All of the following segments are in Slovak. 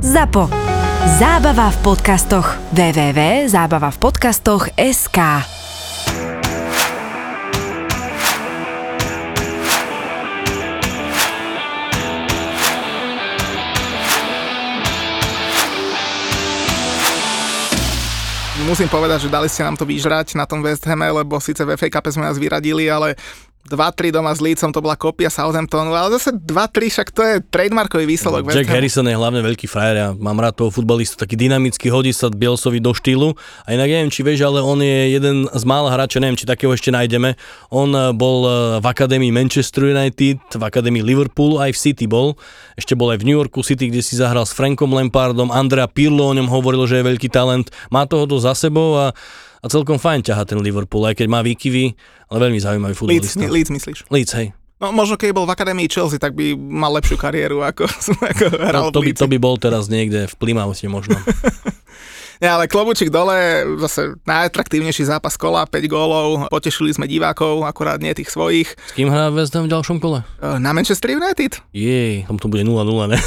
ZAPO. Zábava v podcastoch. www.zábavavpodcastoch.sk Musím povedať, že dali ste nám to vyžrať na tom West Hame, lebo síce v FA Cup sme nás vyradili, ale 2-3 doma s Leedsom, to bola kopia Southamptonu, ale zase 2-3, však to je trademarkový výsledok. No, Jack Harrison je hlavne veľký frajer, ja mám rád toho futbalistu, taký dynamický, hodí sa Bielsovi do štýlu a inak neviem, či vieš, ale on je jeden z mála hráčov, neviem, či takého ešte nájdeme. On eh, bol eh, v akadémii Manchester United, v akadémii Liverpoolu, aj v City bol. Ešte bol aj v New Yorku City, kde si zahral s Frankom Lampardom, Andrea Pirlo o ňom hovoril, že je veľký talent. Má toho to za sebou a a celkom fajn ťaha ten Liverpool, aj keď má výkyvy, ale veľmi zaujímavý futbolista. Leeds, Leeds myslíš? Leeds, hej. No možno keď bol v akadémii Chelsea, tak by mal lepšiu kariéru ako, ako hral no, to, by, to by bol teraz niekde v Plymouthe možno. Ja, ale klobučík dole, zase najatraktívnejší zápas kola, 5 gólov, potešili sme divákov, akurát nie tých svojich. S kým hrá West Ham v ďalšom kole? E, Na Manchester United? Jej, tam to bude 0-0, ne?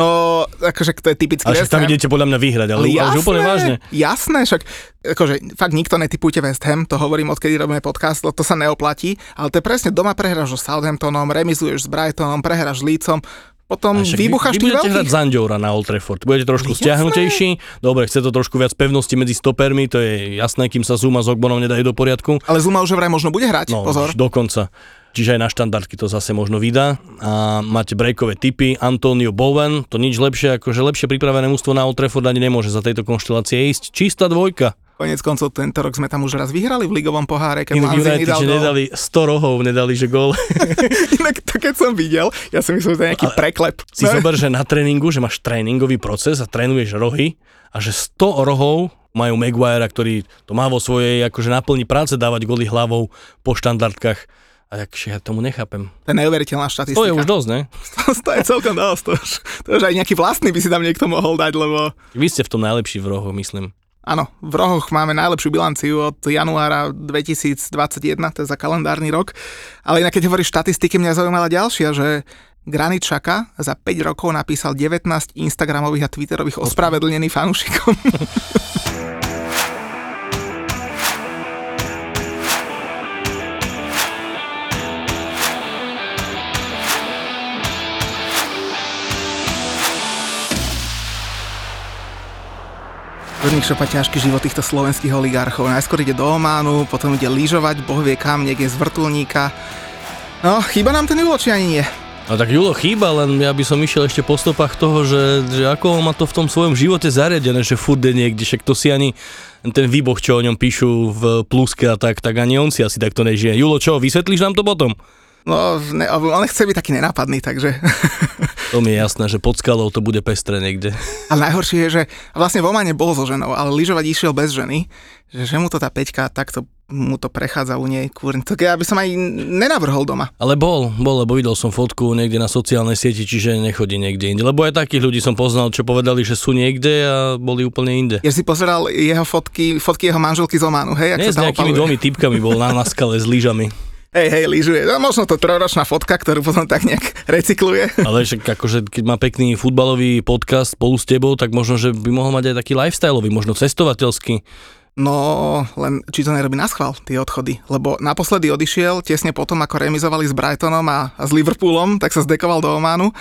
No, akože to je typický Ale tam idete podľa mňa vyhrať, ale, ale že úplne vážne. Jasné, však akože fakt nikto netypujte West Ham, to hovorím odkedy robíme podcast, to sa neoplatí, ale to je presne doma prehráš so Southamptonom, remizuješ s Brightonom, prehráš s Leedsom, potom však vybucháš vy, vy budete hrať. Zandiora na Old Trafford. Budete trošku Jasné. stiahnutejší. Dobre, chce to trošku viac pevnosti medzi stopermi, to je jasné, kým sa Zuma s Ogbonom nedajú do poriadku. Ale Zuma už vraj možno bude hrať, No, pozor. dokonca. Čiže aj na štandardky to zase možno vydá. A máte breakové typy. Antonio Bowen, to nič lepšie, ako že lepšie pripravené mústvo na Old Trafford ani nemôže za tejto konštelácie ísť. Čistá dvojka. Konec koncov tento rok sme tam už raz vyhrali v ligovom poháre, keď Lanzini dal že gól. nedali 100 rohov, nedali, že gól. Inak to keď som videl, ja si myslím, že to je nejaký Ale preklep. si No, zober, že na tréningu, že máš tréningový proces a trénuješ rohy a že 100 rohov majú Maguire, ktorý to má vo svojej akože naplni práce dávať goly hlavou po štandardkách. A takže ja tomu nechápem. To je neuveriteľná štatistika. To je už dosť, ne? To, to je celkom dosť. To už, to už aj nejaký vlastný by si tam niekto mohol dať, lebo Vy ste v tom najlepší v rohoch, myslím. Áno, v rohoch máme najlepšiu bilanciu od januára 2021, to je za kalendárny rok. Ale inak keď hovoríš štatistiky, mňa zaujímala ďalšia, že Granit Xhaka za 5 rokov napísal 19 Instagramových a Twitterových ospravedlnení fanúšikom. Dorník šopa ťažký život týchto slovenských oligarchov. Najskôr ide do Ománu, potom ide lyžovať, boh vie kam, niekde z vrtulníka. No, chýba nám ten Julo, či ani nie? No tak Julo chýba, len ja by som išiel ešte po stopách toho, že, že ako on má to v tom svojom živote zariadené, že furt je niekde, však to si ani ten výboh, čo o ňom píšu v pluske a tak, tak ani on si asi takto nežije. Julo, čo, vysvetlíš nám to potom? No, ne, on chce byť taký nenápadný, takže... To mi je jasné, že pod skalou to bude pestre niekde. Ale najhoršie je, že vlastne v Omane bol so ženou, ale lyžovať išiel bez ženy, že, že mu to tá peťka takto mu to prechádza u nej, kúrne. Tak ja by som aj nenavrhol doma. Ale bol, bol, lebo videl som fotku niekde na sociálnej sieti, čiže nechodí niekde inde. Lebo aj takých ľudí som poznal, čo povedali, že sú niekde a boli úplne inde. Ja si pozeral jeho fotky, fotky jeho manželky z Ománu, hej? Nie s nejakými opaluje. dvomi typkami bol na, na skale s lyžami. Hej, hej, lyžuje. No, možno to trojročná fotka, ktorú potom tak nejak recykluje. Ale však akože, keď má pekný futbalový podcast spolu s tebou, tak možno, že by mohol mať aj taký lifestyleový, možno cestovateľský. No, len či to nerobí na schvál, tie odchody. Lebo naposledy odišiel, tesne potom, ako remizovali s Brightonom a, a s Liverpoolom, tak sa zdekoval do Ománu.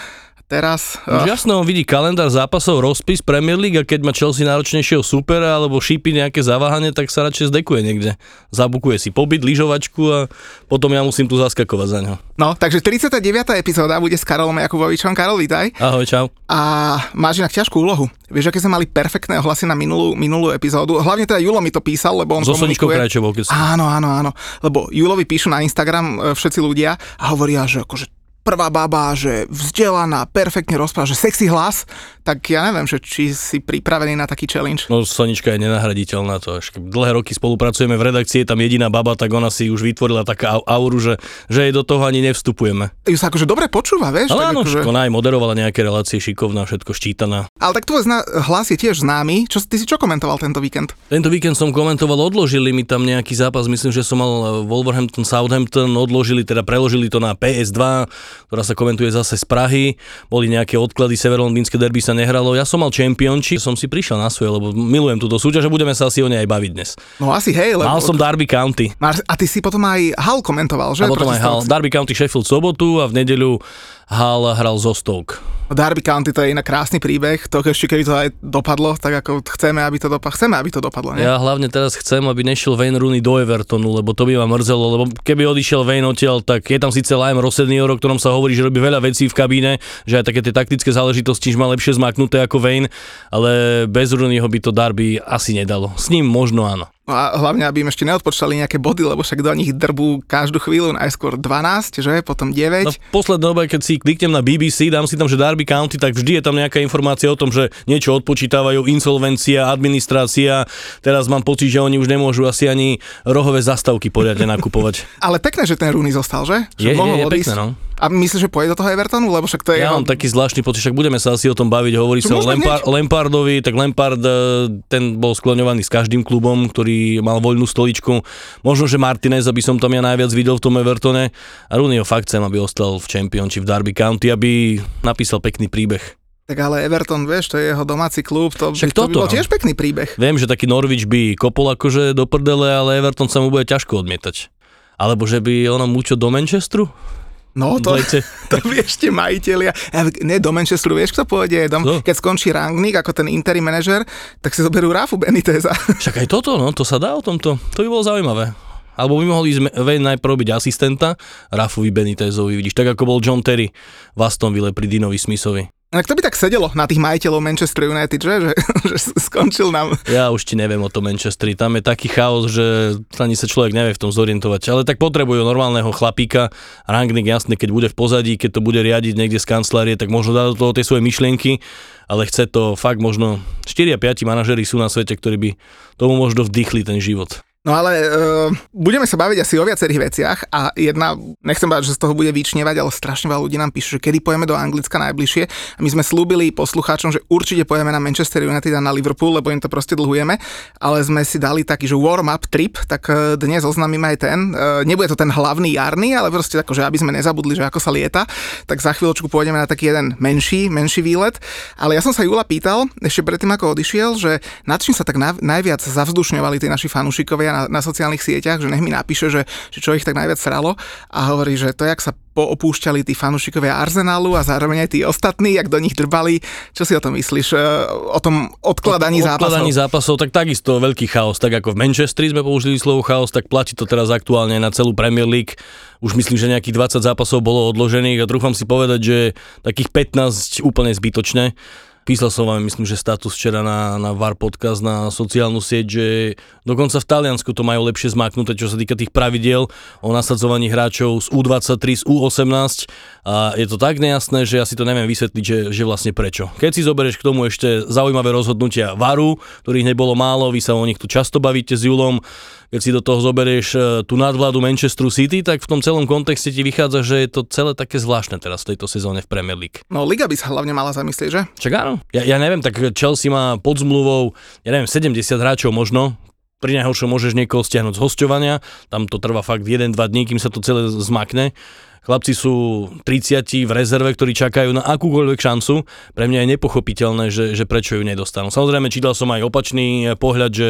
Teraz... Už jasno, on vidí kalendár zápasov, rozpis Premier League a keď má Chelsea náročnejšieho supera alebo šípi nejaké zaváhanie, tak sa radšej zdekuje niekde. Zabukuje si pobyt, lyžovačku a potom ja musím tu zaskakovať za ňo. No, takže 39. epizóda bude s Karolom Jakubovičom. Karol, vítaj. Ahoj, čau. A máš inak ťažkú úlohu. Vieš, aké sme mali perfektné ohlasy na minulú, minulú epizódu. Hlavne teda Julo mi to písal, lebo on So komunikuje. Keď. Áno, áno, áno. Lebo Julovi píšu na Instagram e, všetci ľudia a hovoria, že akože prvá baba, že vzdelaná, perfektne rozpráva, že sexy hlas, tak ja neviem, že či si pripravený na taký challenge. No Sonička je nenahraditeľná, to až dlhé roky spolupracujeme v redakcii, je tam jediná baba, tak ona si už vytvorila taká au- auru, že, že jej do toho ani nevstupujeme. Ju sa akože dobre počúva, vieš? Ale tak áno, akože... ona aj moderovala nejaké relácie šikovná, všetko ščítaná. Ale tak tvoj zna- hlas je tiež známy. Čo, ty si čo komentoval tento víkend? Tento víkend som komentoval, odložili mi tam nejaký zápas, myslím, že som mal Wolverhampton, Southampton, odložili, teda preložili to na PS2, ktorá sa komentuje zase z Prahy. Boli nejaké odklady, severolondýnske derby sa nehralo. Ja som mal čempionči, som si prišiel na svoje, lebo milujem túto súťaž a budeme sa asi o nej aj baviť dnes. No asi hej, lebo... Mal som Derby County. A ty si potom aj Hal komentoval, že? A potom aj hal. Derby County Sheffield sobotu a v nedeľu Hal hral zo Stoke. Derby County to je inak krásny príbeh, to ešte keby to aj dopadlo, tak ako chceme, aby to dopadlo, chceme, aby to dopadlo, nie? Ja hlavne teraz chcem, aby nešiel Wayne Rooney do Evertonu, lebo to by ma mrzelo, lebo keby odišiel Wayne odtiaľ, tak je tam síce Lime Ross senior, o ktorom sa hovorí, že robí veľa vecí v kabíne, že aj také tie taktické záležitosti má lepšie zmaknuté ako Wayne, ale bez Rooneyho by to Darby asi nedalo. S ním možno áno. No a hlavne, aby im ešte neodpočítali nejaké body, lebo však do nich drbú každú chvíľu, najskôr 12, že? Potom 9. No v poslednej dobe, keď si kliknem na BBC, dám si tam, že Derby County, tak vždy je tam nejaká informácia o tom, že niečo odpočítavajú, insolvencia, administrácia. Teraz mám pocit, že oni už nemôžu asi ani rohové zastavky poriadne nakupovať. Ale pekné, že ten Rooney zostal, že? Je, že je, je pekné, no. A myslíš, že pôjde do toho Evertonu? Lebo však to je Ja jeho... mám taký zvláštny pocit, však budeme sa asi o tom baviť, hovorí sa o Lampard, Lampardovi, tak Lampard eh, ten bol skloňovaný s každým klubom, ktorý mal voľnú stoličku. Možno, že Martinez, aby som tam ja najviac videl v tom Evertone. A Rooney ho fakt chcem, aby ostal v Champion či v Derby County, aby napísal pekný príbeh. Tak ale Everton, vieš, to je jeho domáci klub, to, Však to by toto, bol no. tiež pekný príbeh. Viem, že taký Norwich by kopol akože do prdele, ale Everton sa mu bude ťažko odmietať. Alebo že by ono mučo do Manchesteru? No to, lete? to vieš tie majiteľia. Nie, do Manchesteru, vieš, kto pôjde? Dom, Kto? keď skončí Rangnick ako ten interim manažer, tak si zoberú Rafu Beniteza. Však aj toto, no, to sa dá o tomto. To by bolo zaujímavé. Alebo by mohol ísť Wayne najprv byť asistenta Rafovi Benitezovi, vidíš, tak ako bol John Terry v Astonville pri Dinovi Smithovi. Tak to by tak sedelo na tých majiteľov Manchester United, že? Že, že skončil nám. Ja už ti neviem o tom Manchesteri, tam je taký chaos, že ani sa človek nevie v tom zorientovať, ale tak potrebujú normálneho chlapíka, Rangnick jasne, keď bude v pozadí, keď to bude riadiť niekde z kancelárie, tak možno dá do toho tie svoje myšlienky, ale chce to fakt možno 4 a 5 manažery sú na svete, ktorí by tomu možno vdychli ten život. No ale uh, budeme sa baviť asi o viacerých veciach a jedna, nechcem bať, že z toho bude vyčnievať, ale strašne veľa ľudí nám píše, že kedy pojeme do Anglicka najbližšie. A my sme slúbili poslucháčom, že určite pojeme na Manchester United a na Liverpool, lebo im to proste dlhujeme, ale sme si dali taký, že warm-up trip, tak uh, dnes oznámim aj ten. Uh, nebude to ten hlavný jarný, ale proste ako, že aby sme nezabudli, že ako sa lieta, tak za chvíľočku pôjdeme na taký jeden menší, menší výlet. Ale ja som sa Jula pýtal, ešte predtým ako odišiel, že nad čím sa tak na, najviac zavzdušňovali tí naši fanúšikovia na, na sociálnych sieťach, že nech mi napíše, že, že čo ich tak najviac sralo a hovorí, že to, jak sa poopúšťali tí fanúšikovia Arsenálu a zároveň aj tí ostatní, jak do nich drbali. Čo si o tom myslíš? E, O tom odkladaní zápasov? Odkladaní zápasov, tak takisto veľký chaos. Tak ako v Manchesteri sme použili slovo chaos, tak platí to teraz aktuálne na celú Premier League. Už myslím, že nejakých 20 zápasov bolo odložených a trúfam si povedať, že takých 15 úplne zbytočné. Písal som vám, myslím, že status včera na, na VAR podcast na sociálnu sieť, že dokonca v Taliansku to majú lepšie zmaknuté, čo sa týka tých pravidiel o nasadzovaní hráčov z U23, z U18 a je to tak nejasné, že ja si to neviem vysvetliť, že, že vlastne prečo. Keď si zoberieš k tomu ešte zaujímavé rozhodnutia VARu, ktorých nebolo málo, vy sa o nich tu často bavíte s Julom, keď si do toho zoberieš e, tú nadvládu Manchesteru City, tak v tom celom kontexte ti vychádza, že je to celé také zvláštne teraz v tejto sezóne v Premier League. No Liga by sa hlavne mala zamyslieť, že? Čak áno. Ja, ja neviem, tak Chelsea má pod zmluvou, ja neviem, 70 hráčov možno, pri najhoršom môžeš niekoho stiahnuť z hosťovania, tam to trvá fakt 1-2 dní, kým sa to celé zmakne. Chlapci sú 30 v rezerve, ktorí čakajú na akúkoľvek šancu. Pre mňa je nepochopiteľné, že, že prečo ju nedostanú. Samozrejme, čítal som aj opačný pohľad, že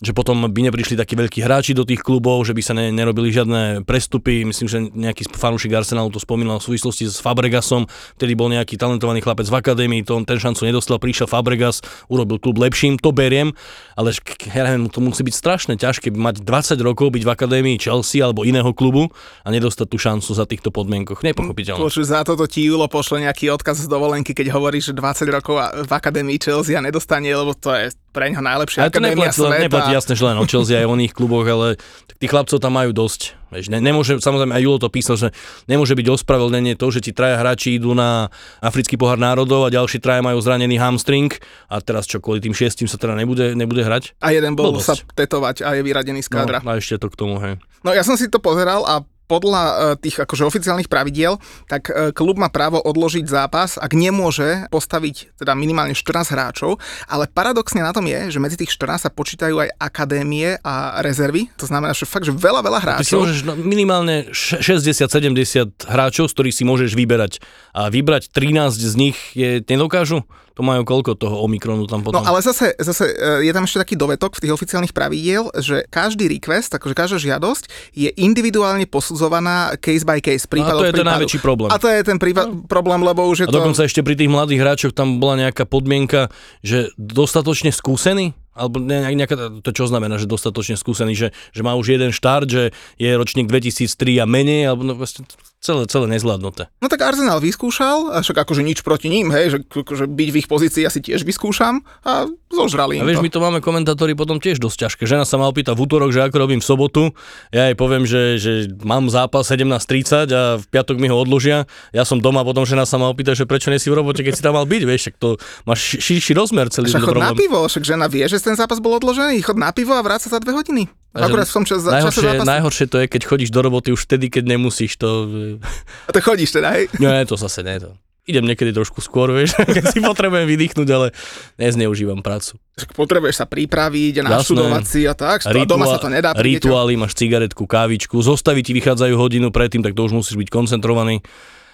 že potom by neprišli takí veľkí hráči do tých klubov, že by sa ne, nerobili žiadne prestupy. Myslím, že nejaký fanúšik Arsenalu to spomínal v súvislosti s Fabregasom, ktorý bol nejaký talentovaný chlapec v akadémii, to, ten šancu nedostal, prišiel Fabregas, urobil klub lepším, to beriem, ale ja neviem, to musí byť strašne ťažké mať 20 rokov, byť v akadémii Chelsea alebo iného klubu a nedostať tú šancu za týchto podmienkoch. Nepochopiteľné. Počuť, za toto ti Julo pošle nejaký odkaz z dovolenky, keď hovorí, že 20 rokov v akadémii Chelsea a nedostane, lebo to je pre ňo najlepšia Ale to akadémia neplatí, sveta. neplatí jasne, že len o Chelsea aj o iných kluboch, ale tých chlapcov tam majú dosť. Vieš, ne, nemôže, samozrejme aj Julo to písal, že nemôže byť ospravedlnenie to, že ti traja hráči idú na africký pohár národov a ďalší traja majú zranený hamstring a teraz čo, kvôli tým šiestim sa teda nebude, nebude hrať? A jeden bol Blbosť. sa tetovať a je vyradený z kádra. No, a ešte to k tomu, hej. No ja som si to pozeral a podľa e, tých akože oficiálnych pravidiel, tak e, klub má právo odložiť zápas, ak nemôže postaviť teda minimálne 14 hráčov, ale paradoxne na tom je, že medzi tých 14 sa počítajú aj akadémie a rezervy, to znamená, že fakt, že veľa, veľa hráčov. Ty si môžeš no, minimálne 60-70 hráčov, z ktorých si môžeš vyberať a vybrať 13 z nich je, nedokážu? To majú koľko toho Omikronu tam potom. No ale zase, zase e, je tam ešte taký dovetok v tých oficiálnych pravidiel, že každý request, akože každá žiadosť je individuálne posudzovaná case by case, prípad a to je prípadu. ten najväčší problém. A to je ten prípad, no. problém, lebo už je a to... dokonca ešte pri tých mladých hráčoch tam bola nejaká podmienka, že dostatočne skúsený, alebo nejaká, to čo znamená, že dostatočne skúsený, že, že má už jeden štart, že je ročník 2003 a menej, alebo no, vlastne celé, celé nezvládnuté. No tak Arsenal vyskúšal, a však akože nič proti ním, hej, že akože byť v ich pozícii asi tiež vyskúšam a zožrali im A vieš, to. my to máme komentátori potom tiež dosť ťažké. Žena sa ma opýta v útorok, že ako robím v sobotu, ja jej poviem, že, že mám zápas 17.30 a v piatok mi ho odložia, ja som doma, potom žena sa ma opýta, že prečo nie si v robote, keď si tam mal byť, vieš, však to máš širší rozmer celý Však chod problém. na pivo, však žena vie, že ten zápas bol odložený, chod na pivo a vráca za dve hodiny. Akurát v tom čas, najhoršie, čase najhoršie to je, keď chodíš do roboty už vtedy, keď nemusíš to... A to chodíš teda, hej? Nie, to zase nie. To. Idem niekedy trošku skôr, vieš, keď si potrebujem vydýchnuť, ale nezneužívam prácu. Potrebuješ sa pripraviť a naštudovať si a tak. A doma sa to nedá. Rituály, máš cigaretku, kávičku, zostaví ti vychádzajú hodinu predtým, tak to už musíš byť koncentrovaný.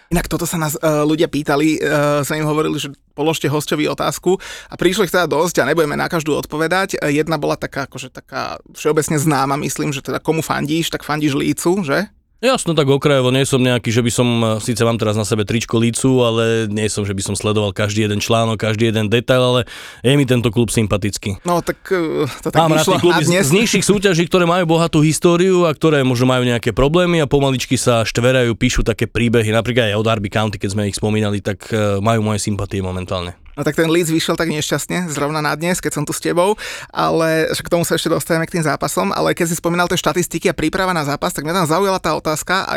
Inak toto sa nás uh, ľudia pýtali, uh, sa im hovorili, že položte hostovi otázku a prišlo ich teda dosť a nebudeme na každú odpovedať. Uh, jedna bola taká, akože taká všeobecne známa, myslím, že teda komu fandíš, tak fandíš Lícu, že? Jasno, tak okrajovo nie som nejaký, že by som, síce mám teraz na sebe tričko lícu, ale nie som, že by som sledoval každý jeden článok, každý jeden detail, ale je mi tento klub sympatický. No tak uh, to tak Mám tie kluby z, z nižších súťaží, ktoré majú bohatú históriu a ktoré možno majú nejaké problémy a pomaličky sa štverajú, píšu také príbehy, napríklad aj od Darby County, keď sme ich spomínali, tak uh, majú moje sympatie momentálne. No tak ten Leeds vyšiel tak nešťastne, zrovna na dnes, keď som tu s tebou, ale k tomu sa ešte dostaneme k tým zápasom, ale keď si spomínal tie štatistiky a príprava na zápas, tak mňa tam zaujala tá otázka a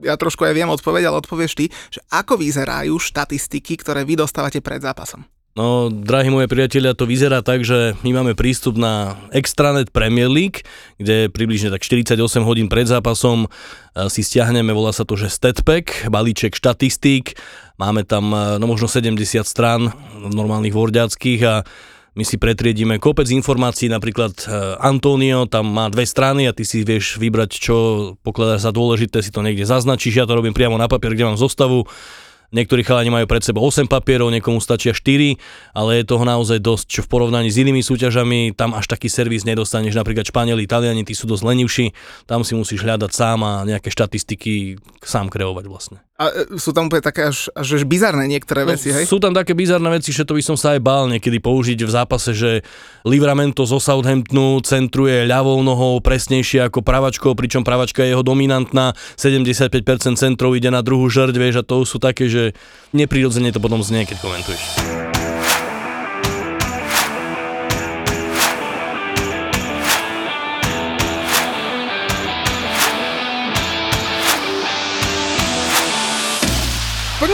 ja trošku aj viem odpoveď, ale odpovieš ty, že ako vyzerajú štatistiky, ktoré vy dostávate pred zápasom? No, drahí moje priatelia, to vyzerá tak, že my máme prístup na Extranet Premier League, kde približne tak 48 hodín pred zápasom si stiahneme, volá sa to, že Statpack, balíček štatistík, Máme tam e, no možno 70 strán normálnych vorďackých a my si pretriedíme kopec informácií, napríklad e, Antonio tam má dve strany a ty si vieš vybrať, čo pokladáš za dôležité, si to niekde zaznačíš, ja to robím priamo na papier, kde mám zostavu Niektorí chalani majú pred sebou 8 papierov, niekomu stačia 4, ale je toho naozaj dosť, čo v porovnaní s inými súťažami, tam až taký servis nedostaneš, napríklad Španieli, Italiani, tí sú dosť lenivší, tam si musíš hľadať sám a nejaké štatistiky sám kreovať vlastne. A e, sú tam úplne také až, až, až bizarné niektoré no, veci, hej? Sú tam také bizarné veci, že to by som sa aj bál niekedy použiť v zápase, že Livramento zo Southamptonu centruje ľavou nohou presnejšie ako pravačkou, pričom pravačka je jeho dominantná, 75% centrov ide na druhú žrť, vieš, a to sú také, že neprirodzene to potom znie, keď komentuješ.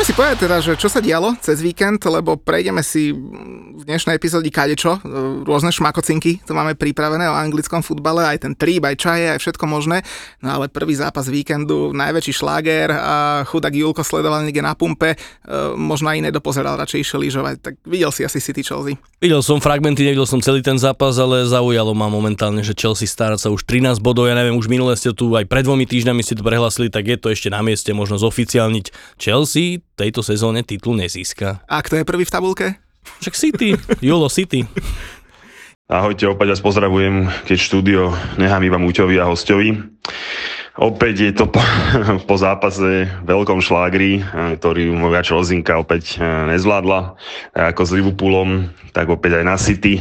Poďme si povedať teda, že čo sa dialo cez víkend, lebo prejdeme si v dnešnej epizóde kadečo, e, rôzne šmakocinky, to máme pripravené o anglickom futbale, aj ten trip, aj čaje, aj všetko možné, no ale prvý zápas víkendu, najväčší šláger a chudák Julko sledoval niekde na pumpe, e, možno aj iné dopozeral, radšej išiel lyžovať, tak videl si asi City Chelsea. Videl som fragmenty, nevidel som celý ten zápas, ale zaujalo ma momentálne, že Chelsea stará sa už 13 bodov, ja neviem, už minulé ste tu aj pred dvomi týždňami ste to prehlasili, tak je to ešte na mieste možno zoficiálniť Chelsea tejto sezóne titul nezíska. A kto je prvý v tabulke? Však City, Julo City. Ahojte, opäť vás pozdravujem, keď štúdio nechám iba Muťovi a hostovi. Opäť je to po, po zápase veľkom šlágri, ktorý moja Čelzinka opäť e, nezvládla, ako s Liverpoolom, tak opäť aj na City.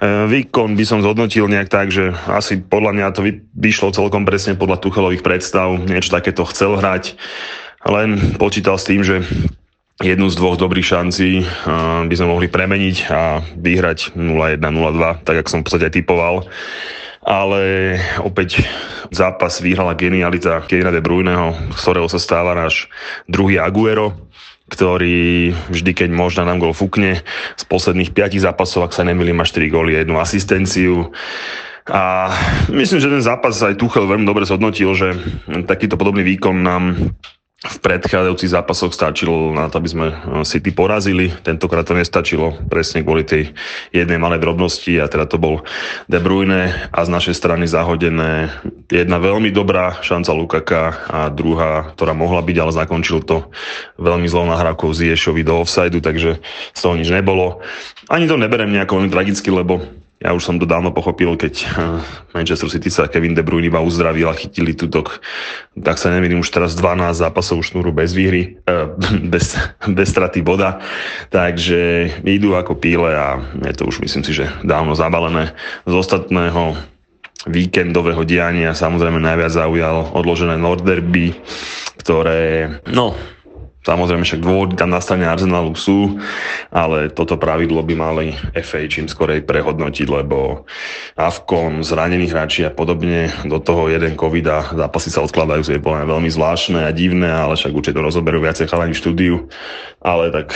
Výkon by som zhodnotil nejak tak, že asi podľa mňa to vyšlo celkom presne podľa Tuchelových predstav, niečo takéto chcel hrať, len počítal s tým, že jednu z dvoch dobrých šancí by sme mohli premeniť a vyhrať 0-1, 0-2, tak ako som v podstate typoval. Ale opäť zápas vyhrala genialita Kevina De Bruyneho, z ktorého sa stáva náš druhý Aguero, ktorý vždy, keď možno nám gol fúkne, z posledných 5 zápasov, ak sa nemýlim, má 4 góly a jednu asistenciu. A myslím, že ten zápas aj Tuchel veľmi dobre zhodnotil, že takýto podobný výkon nám v predchádzajúcich zápasoch stačilo na to, aby sme eh, City porazili. Tentokrát to nestačilo presne kvôli tej jednej malej drobnosti a teda to bol De Bruyne a z našej strany zahodené jedna veľmi dobrá šanca Lukaka a druhá, ktorá mohla byť, ale zakončil to veľmi zlou nahrávkou Ziešovi do offsideu, takže z toho nič nebolo. Ani to neberem nejako veľmi tragicky, lebo ja už som to dávno pochopil, keď eh, Manchester City sa Kevin De Bruyne iba uzdravil a chytili tutok, tak sa nemýlim už teraz 12 zápasov šnúru bez výhry, eh, bez, bez straty boda. Takže idú ako píle a je to už myslím si, že dávno zabalené. Z ostatného víkendového diania samozrejme najviac zaujal odložené Norderby, ktoré, no, Samozrejme však dôvody tam na strane Arsenalu sú, ale toto pravidlo by mali FA čím skorej prehodnotiť, lebo Avkon, zranení hráči a podobne, do toho jeden COVID a zápasy sa odkladajú, je veľmi zvláštne a divné, ale však určite to rozoberú viacej chalani v štúdiu, ale tak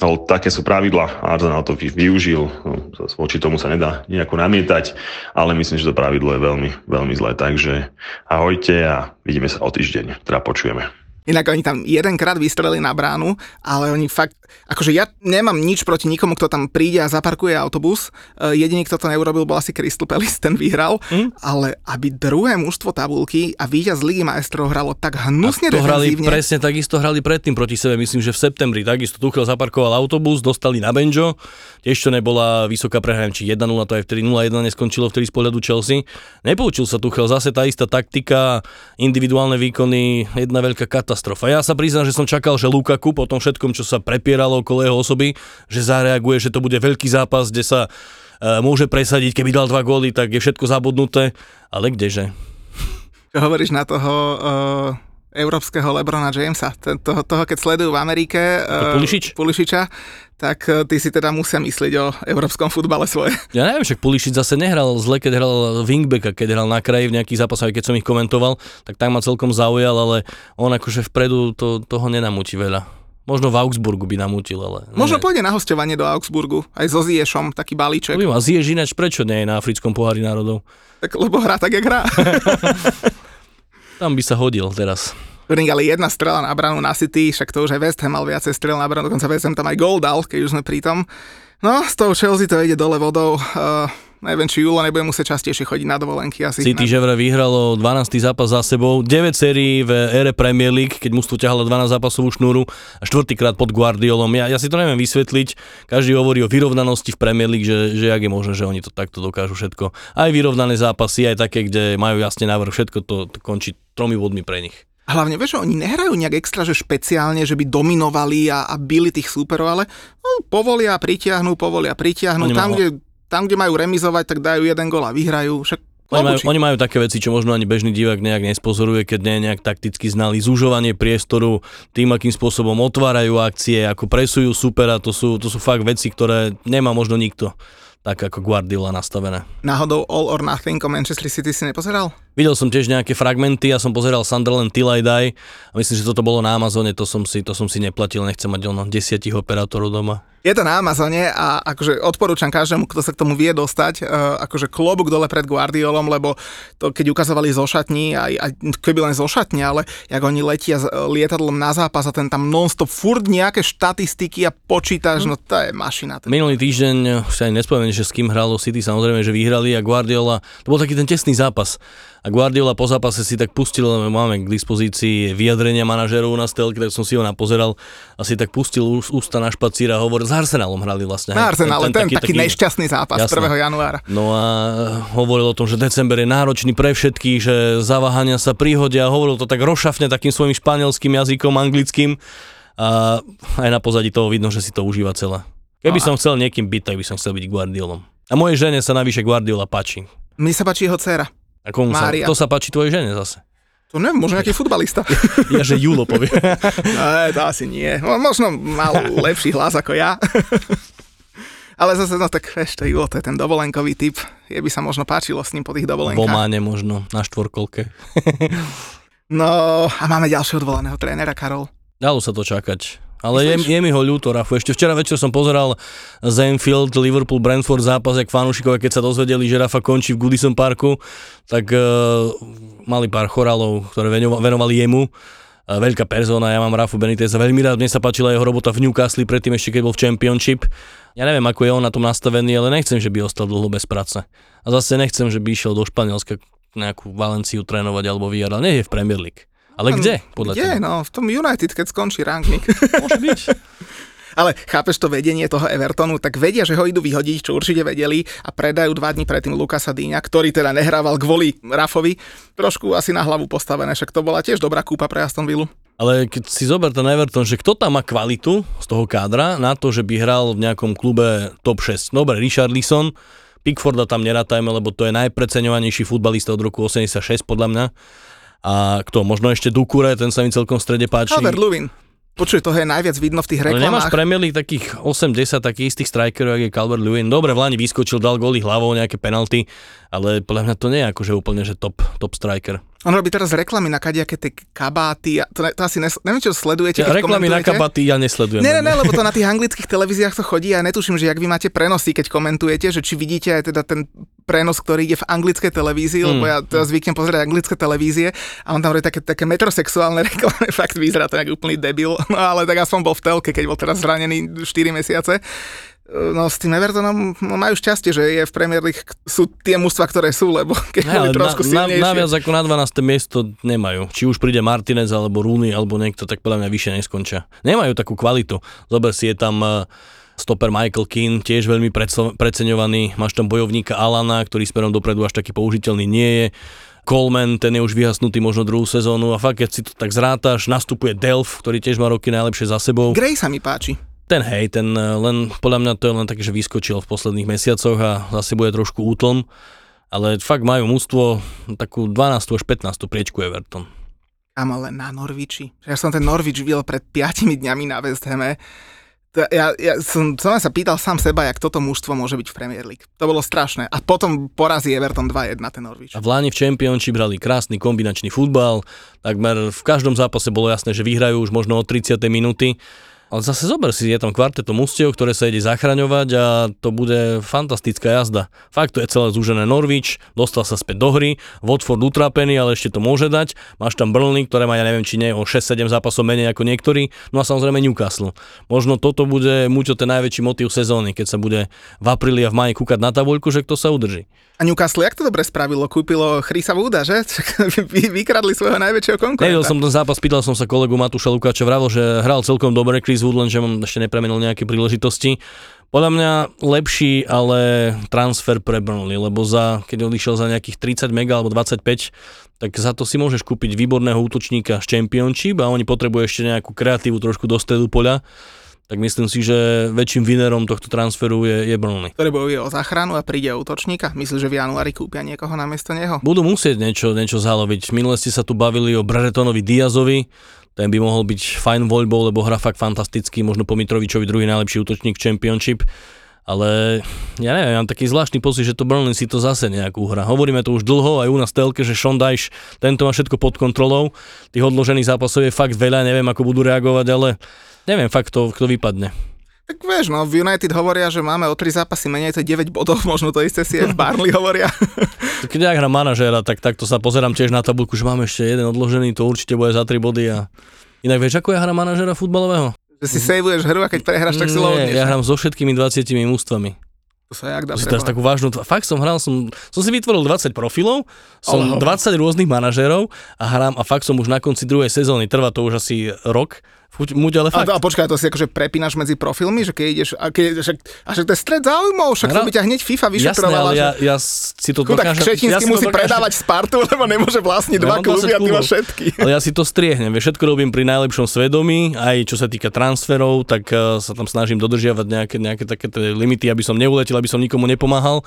No, také sú pravidla, Arsenal to využil, no, voči tomu sa nedá nejako namietať, ale myslím, že to pravidlo je veľmi, veľmi zlé, takže ahojte a vidíme sa o týždeň, teda počujeme. Inak oni tam jedenkrát vystrelili na bránu, ale oni fakt, akože ja nemám nič proti nikomu, kto tam príde a zaparkuje autobus. E, jediný, kto to neurobil, bol asi Crystal Palace, ten vyhral. Mm. Ale aby druhé mužstvo tabulky a víťaz Ligy majstrov hralo tak hnusne a to hrali presne takisto hrali predtým proti sebe. Myslím, že v septembri takisto Tuchel zaparkoval autobus, dostali na benjo. Tiež to nebola vysoká prehra, či 1-0, to aj vtedy 0-1 neskončilo vtedy z pohľadu Chelsea. Nepoučil sa Tuchel, zase tá istá taktika, individuálne výkony, jedna veľká katastrofa. Ja sa priznám, že som čakal, že Lukaku po tom všetkom, čo sa prepieralo okolo jeho osoby, že zareaguje, že to bude veľký zápas, kde sa uh, môže presadiť, keby dal dva góly, tak je všetko zabudnuté, ale kdeže? Čo hovoríš na toho uh, európskeho Lebrona Jamesa, ten, toho, toho, keď sledujú v Amerike uh, Pulišič? Pulišiča, tak uh, ty si teda musia myslieť o európskom futbale svoje. Ja neviem, však Pulišič zase nehral zle, keď hral wingbacka, keď hral na kraji v nejakých zápasoch, keď som ich komentoval, tak tam ma celkom zaujal, ale on akože vpredu to, toho nenamúti veľa. Možno v Augsburgu by namútil, ale... Možno pôjde na hostovanie do Augsburgu, aj so Ziešom, taký balíček. A Zieš ináč prečo nie je na africkom pohári národov? Tak lebo hrá tak, jak hrá. Tam by sa hodil teraz. Ring, ale jedna strela na branu na City, však to už aj West Ham mal viacej strel na branu, dokonca West Ham tam aj gol dal, keď už sme pri tom. No, z toho Chelsea to ide dole vodou. Uh, neviem, či Julo nebude musieť častejšie chodiť na dovolenky asi. City že vraj vyhralo 12. zápas za sebou, 9 sérií v ére Premier League, keď mu ťahalo 12 zápasovú šnúru a štvrtýkrát pod Guardiolom. Ja, ja si to neviem vysvetliť. Každý hovorí o vyrovnanosti v Premier League, že, že jak je možné, že oni to takto dokážu všetko. Aj vyrovnané zápasy, aj také, kde majú jasne návrh, všetko to, to končí tromi vodmi pre nich. Hlavne, vieš, oni nehrajú nejak extra, že špeciálne, že by dominovali a, a byli tých súperov, ale no, povolia, pritiahnu, povolia, pritiahnu. Oni tam, kde, tam, kde majú remizovať, tak dajú jeden gol a vyhrajú. Však oni majú, oni majú také veci, čo možno ani bežný divák nejak nespozoruje, keď nie je nejak takticky znali. Zúžovanie priestoru, tým, akým spôsobom otvárajú akcie, ako presujú supera, to sú, to sú fakt veci, ktoré nemá možno nikto tak ako Guardiola nastavené. Náhodou All or Nothing o Manchester City si nepozeral? Videl som tiež nejaké fragmenty, ja som pozeral Sunderland Till I Die a myslím, že toto bolo na Amazone, to som si, to som si neplatil, nechcem mať ono desiatich operátorov doma. Je to na Amazone a akože odporúčam každému, kto sa k tomu vie dostať, uh, akože klobúk dole pred Guardiolom, lebo to keď ukazovali zo šatní, aj, aj keby len zo šatní, ale jak oni letia lietadlom na zápas a ten tam nonstop furt nejaké štatistiky a počítaš, no to je mašina. Ten. Minulý týždeň, už sa aj nespomeniem, že s kým hralo City, samozrejme, že vyhrali a Guardiola, to bol taký ten tesný zápas a Guardiola po zápase si tak pustil, máme k dispozícii vyjadrenia manažerov na stelke, tak som si ho napozeral a si tak pustil ústa na špacír a hovoril, s Arsenalom hrali vlastne. Na Arsenale, ten, ten, ten taký, taký nešťastný zápas jasné. 1. januára. No a hovoril o tom, že december je náročný pre všetkých, že zaváhania sa prihodia, hovoril to tak rošafne takým svojim španielským jazykom, anglickým a aj na pozadí toho vidno, že si to užíva celé. Keby no som chcel niekým byť, tak by som chcel byť Guardiolom. A mojej žene sa navyše Guardiola páči. Mne sa páči jeho dcera. A komu sa, to sa páči tvojej žene zase? To neviem, možno nejaký futbalista. ja, že Julo povie. no, to asi nie. Možno mal lepší hlas ako ja. Ale zase, no tak vieš, to Julo, to je ten dovolenkový typ. Je by sa možno páčilo s ním po tých dovolenkách. V Ománe možno, na štvorkolke. no a máme ďalšieho odvolaného trénera, Karol. Dalo sa to čakať. Ale je, je mi ho ľúto, Rafu. Ešte včera večer som pozeral Zenfield, Liverpool, Brentford zápas, jak fanúšikovia, keď sa dozvedeli, že Rafa končí v Goodison Parku, tak uh, mali pár chorálov, ktoré venovali jemu. Uh, veľká persona, ja mám Rafu Beniteza veľmi rád, mne sa páčila jeho robota v Newcastle, predtým ešte keď bol v Championship. Ja neviem, ako je on na tom nastavený, ale nechcem, že by ostal dlho bez práce. A zase nechcem, že by išiel do Španielska nejakú Valenciu trénovať alebo VR, ale nie je v Premier League. Ale kde? Podľa kde? Teba? No, v tom United, keď skončí rangník. Môže byť. Ale chápeš to vedenie toho Evertonu, tak vedia, že ho idú vyhodiť, čo určite vedeli a predajú dva dní predtým Lukasa Díňa, ktorý teda nehrával kvôli Rafovi. Trošku asi na hlavu postavené, však to bola tiež dobrá kúpa pre Aston Villa. Ale keď si zober ten Everton, že kto tam má kvalitu z toho kádra na to, že by hral v nejakom klube top 6. Dobre, Richard Lisson, Pickforda tam nerátajme, lebo to je najpreceňovanejší futbalista od roku 86 podľa mňa. A kto? Možno ešte Dukure, ten sa mi celkom v strede páči. Albert Luvin. Počuj, toho je najviac vidno v tých reklamách. No nemáš Premier League takých 8-10 takých istých strikerov, ako je Calvert Lewin. Dobre, v Lani vyskočil, dal góly hlavou, nejaké penalty, ale podľa mňa to nie je akože úplne, že top, top striker. On robí teraz reklamy na kadejaké tie kabáty, to, to asi nes, neviem, čo sledujete, ja, reklamy na kabáty ja nesledujem. Ne, ne, ne, lebo to na tých anglických televíziách to chodí a ja netuším, že jak vy máte prenosy, keď komentujete, že či vidíte aj teda ten prenos, ktorý ide v anglickej televízii, lebo Mm. ja teraz zvyknem pozerať anglické televízie a on tam robí také, také metrosexuálne reklamy, fakt vyzerá to jak úplný debil, no ale tak aspoň bol v telke, keď bol teraz zranený 4 mesiace. No s tým Evertonom no, majú šťastie, že je v Premier League, sú tie mužstva, ktoré sú, lebo keď Ne, boli trošku na, na, naviac ako na 12. miesto nemajú. Či už príde Martinez alebo Rooney alebo niekto, tak podľa mňa vyššie neskončia. Nemajú takú kvalitu. Zober si, je tam eh, stoper Michael Keane, tiež veľmi predso- preceňovaný. Máš tam bojovníka Alana, ktorý smerom dopredu až taký použiteľný nie je. Coleman, ten je už vyhasnutý možno druhú sezónu a fakt, keď si to tak zrátaš, nastupuje Delf, ktorý tiež má roky najlepšie za sebou. Gray sa mi páči. Ten hej, ten eh, len, podľa mňa to je len také, že vyskočil v posledných mesiacoch a zase bude trošku útlom. Ale fakt majú mústvo takú 12. až 15. priečku Everton. Kam ale na Norviči. Ja som ten Norvič videl pred 5 dňami na West Hame. Ja, ja som, som sa pýtal sám seba, jak toto mužstvo môže byť v Premier League. To bolo strašné. A potom porazí Everton 2-1 ten Norwich. A v Láni v Championship hrali krásny kombinačný futbal, takmer v každom zápase bolo jasné, že vyhrajú už možno od 30. minúty. Ale zase zober si, je tam kvarteto mustiev, ktoré sa ide zachraňovať a to bude fantastická jazda. Fakt to je celé zúžené Norwich, dostal sa späť do hry, Watford utrapený, ale ešte to môže dať. Máš tam Burnley, ktoré má, ja neviem, či nie, o 6-7 zápasov menej ako niektorí. No a samozrejme Newcastle. Možno toto bude Muťo ten najväčší motív sezóny, keď sa bude v apríli a v maji kúkať na tabuľku, že kto sa udrží. A Newcastle, jak to dobre spravilo? Kúpilo Chrisa Wooda, že? Vy, vykradli svojho najväčšieho konkurenta. Nevidel som ten zápas, pýtal som sa kolegu Matúša Lukáča, vravel, že hral celkom dobre Chris Wood, lenže mám ešte nepremenil nejaké príležitosti. Podľa mňa lepší, ale transfer pre Burnley, lebo za, keď odišiel za nejakých 30 mega alebo 25, tak za to si môžeš kúpiť výborného útočníka z Championship a oni potrebujú ešte nejakú kreatívu trošku do stredu poľa. Tak myslím si, že väčším winnerom tohto transferu je, je Burnley. ktorý bojuje o záchranu a príde o útočníka. Myslíš, že v januári kúpia niekoho namiesto neho? Budú musieť niečo, niečo zaloviť. Minule ste sa tu bavili o Bretonovi Diazovi, ten by mohol byť fajn voľbou, lebo hra fakt fantastický, možno po Mitrovičovi druhý najlepší útočník v Championship. Ale ja neviem, mám taký zvláštny pocit, že to Burnley si to zase nejakú hra. Hovoríme to už dlho aj u nás telke, že Sean Dyche, tento má všetko pod kontrolou. Tých odložených zápasov je fakt veľa, neviem ako budú reagovať, ale neviem fakt, kto, kto vypadne. Tak vieš, no v United hovoria, že máme o 3 zápasy menej, to je 9 bodov, možno to isté si aj v Barnley hovoria. Keď ja hrám manažéra, tak takto sa pozerám tiež na tabulku, že máme ešte jeden odložený, to určite bude za 3 body a Inak vieš, ako ja hra manažera futbalového? že si sejvuješ hru a keď prehráš, tak si loadneš. ja hrám so všetkými 20 mústvami. To sa jak dá si teraz takú vážnu, fakt som hral, som, som si vytvoril 20 profilov, som Ale- 20 rôznych manažérov a hrám a fakt som už na konci druhej sezóny, trvá to už asi rok, Fuť, muď, ale A, fakt. to, a počkaj, to si akože prepínaš medzi profilmi, že keď ideš, a keď, však, a však to je stred záujmov, však Hra- by ťa hneď FIFA Jasné, vyšetrovala. ale že- ja, ja si to Chudák dokážem... Kšetinský ja musí dokážem- predávať Spartu, lebo nemôže vlastniť Ja dva mám 20 kluby a ty máš všetky. Ale ja si to striehnem, vieš, všetko robím pri najlepšom svedomí, aj čo sa týka transferov, tak uh, sa tam snažím dodržiavať nejaké, nejaké také limity, aby som neuletel, aby som nikomu nepomáhal.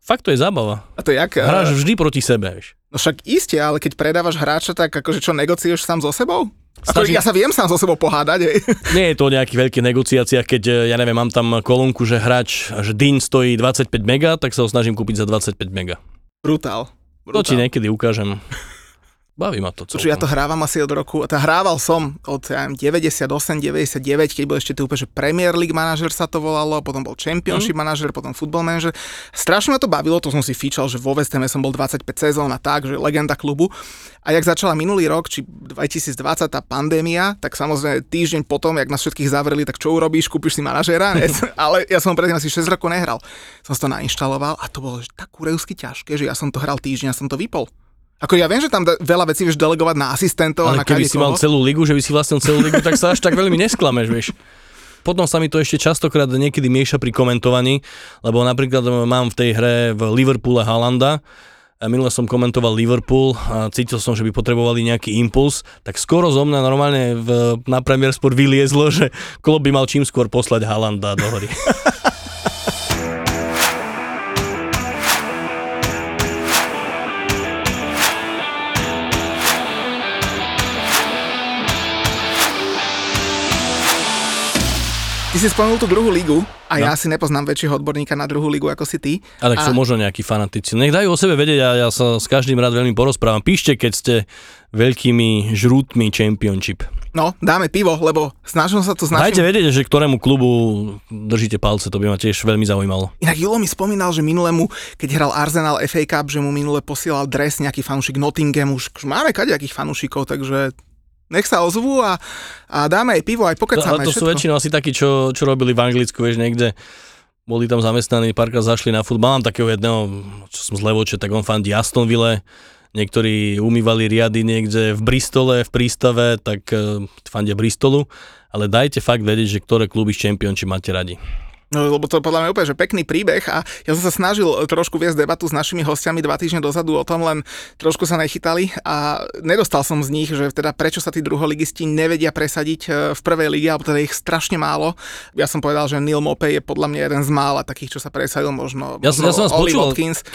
Fakt to je zábava. A to jak? Hráš vždy proti sebe, vieš. No však iste, ale keď predávaš hráča, tak akože čo, negociuješ sám so sebou? Ako, Snažím- ja sa viem sám so sebou pohádať, hej. Nie je to o nejakých veľkých negociáciách, keď, eh, ja neviem, mám tam kolónku, že hráč, že DIN stojí 25 mega, tak sa ho snažím kúpiť za 25 mega. Brutál. To ti Brutál. niekedy ukážem. Baví ma to celkom. Ja to hrávam asi od roku, to hrával som od ja neviem, 98, 99, keď bol ešte tu úplne, že Premier League manažer sa to volalo, potom bol Championship mm. manažer, potom Football manažer. Strašne ma to bavilo, to som si fíčal, že vo West som bol 25 sezón a tak, že legenda klubu. A jak začala minulý rok, či 2020 tá pandémia, tak samozrejme týždeň potom, jak nás všetkých zavreli, tak čo urobíš, kúpiš si manažera, ne? ale ja som predtým asi 6 rokov nehral. Som si to nainštaloval a to bolo tak kurevsky ťažké, že ja som to hral týždeň a som to vypol. Ako ja viem, že tam veľa vecí vieš delegovať na asistentov Ale a na keby si mal celú ligu, že by si vlastnil celú ligu, tak sa až tak veľmi nesklameš, vieš. Potom sa mi to ešte častokrát niekedy mieša pri komentovaní, lebo napríklad mám v tej hre v Liverpoole Halanda, minule som komentoval Liverpool a cítil som, že by potrebovali nejaký impuls, tak skoro zo mňa normálne v, na Premier Sport vyliezlo, že klub by mal čím skôr poslať Halanda do hry. si spomenul tú druhú ligu a no. ja si nepoznám väčšieho odborníka na druhú ligu ako si ty. A tak A- sú možno nejakí fanatici. Nech dajú o sebe vedieť a ja sa s každým rád veľmi porozprávam. Píšte, keď ste veľkými žrútmi championship. No, dáme pivo, lebo snažil sa tu s Dajte vedieť, že ktorému klubu držíte palce, to by ma tiež veľmi zaujímalo. Inak Julo mi spomínal, že minulému, keď hral Arsenal FA Cup, že mu minule posielal dres nejaký fanúšik Nottingham, už už máme kadejakých fanúšikov, takže nech sa ozvú a, a dáme aj pivo, aj To, pokecáme. ale to sú väčšinou asi takí, čo, čo robili v Anglicku, vieš, niekde boli tam zamestnaní, párkrát zašli na futbal. Mám takého jedného, čo som z Levoče, tak on fandí Aston Ville, niektorí umývali riady niekde v Bristole, v prístave, tak uh, fandia Bristolu, ale dajte fakt vedieť, že ktoré kluby z Championship máte radi. No, lebo to podľa mňa úplne že pekný príbeh a ja som sa snažil trošku viesť debatu s našimi hostiami dva týždne dozadu o tom, len trošku sa nechytali a nedostal som z nich, že teda prečo sa tí druholigisti nevedia presadiť e, v prvej lige, alebo teda ich strašne málo. Ja som povedal, že Neil Mopey je podľa mňa jeden z mála takých, čo sa presadil, možno, Ja som- ja som možno vás počúval. Watkins.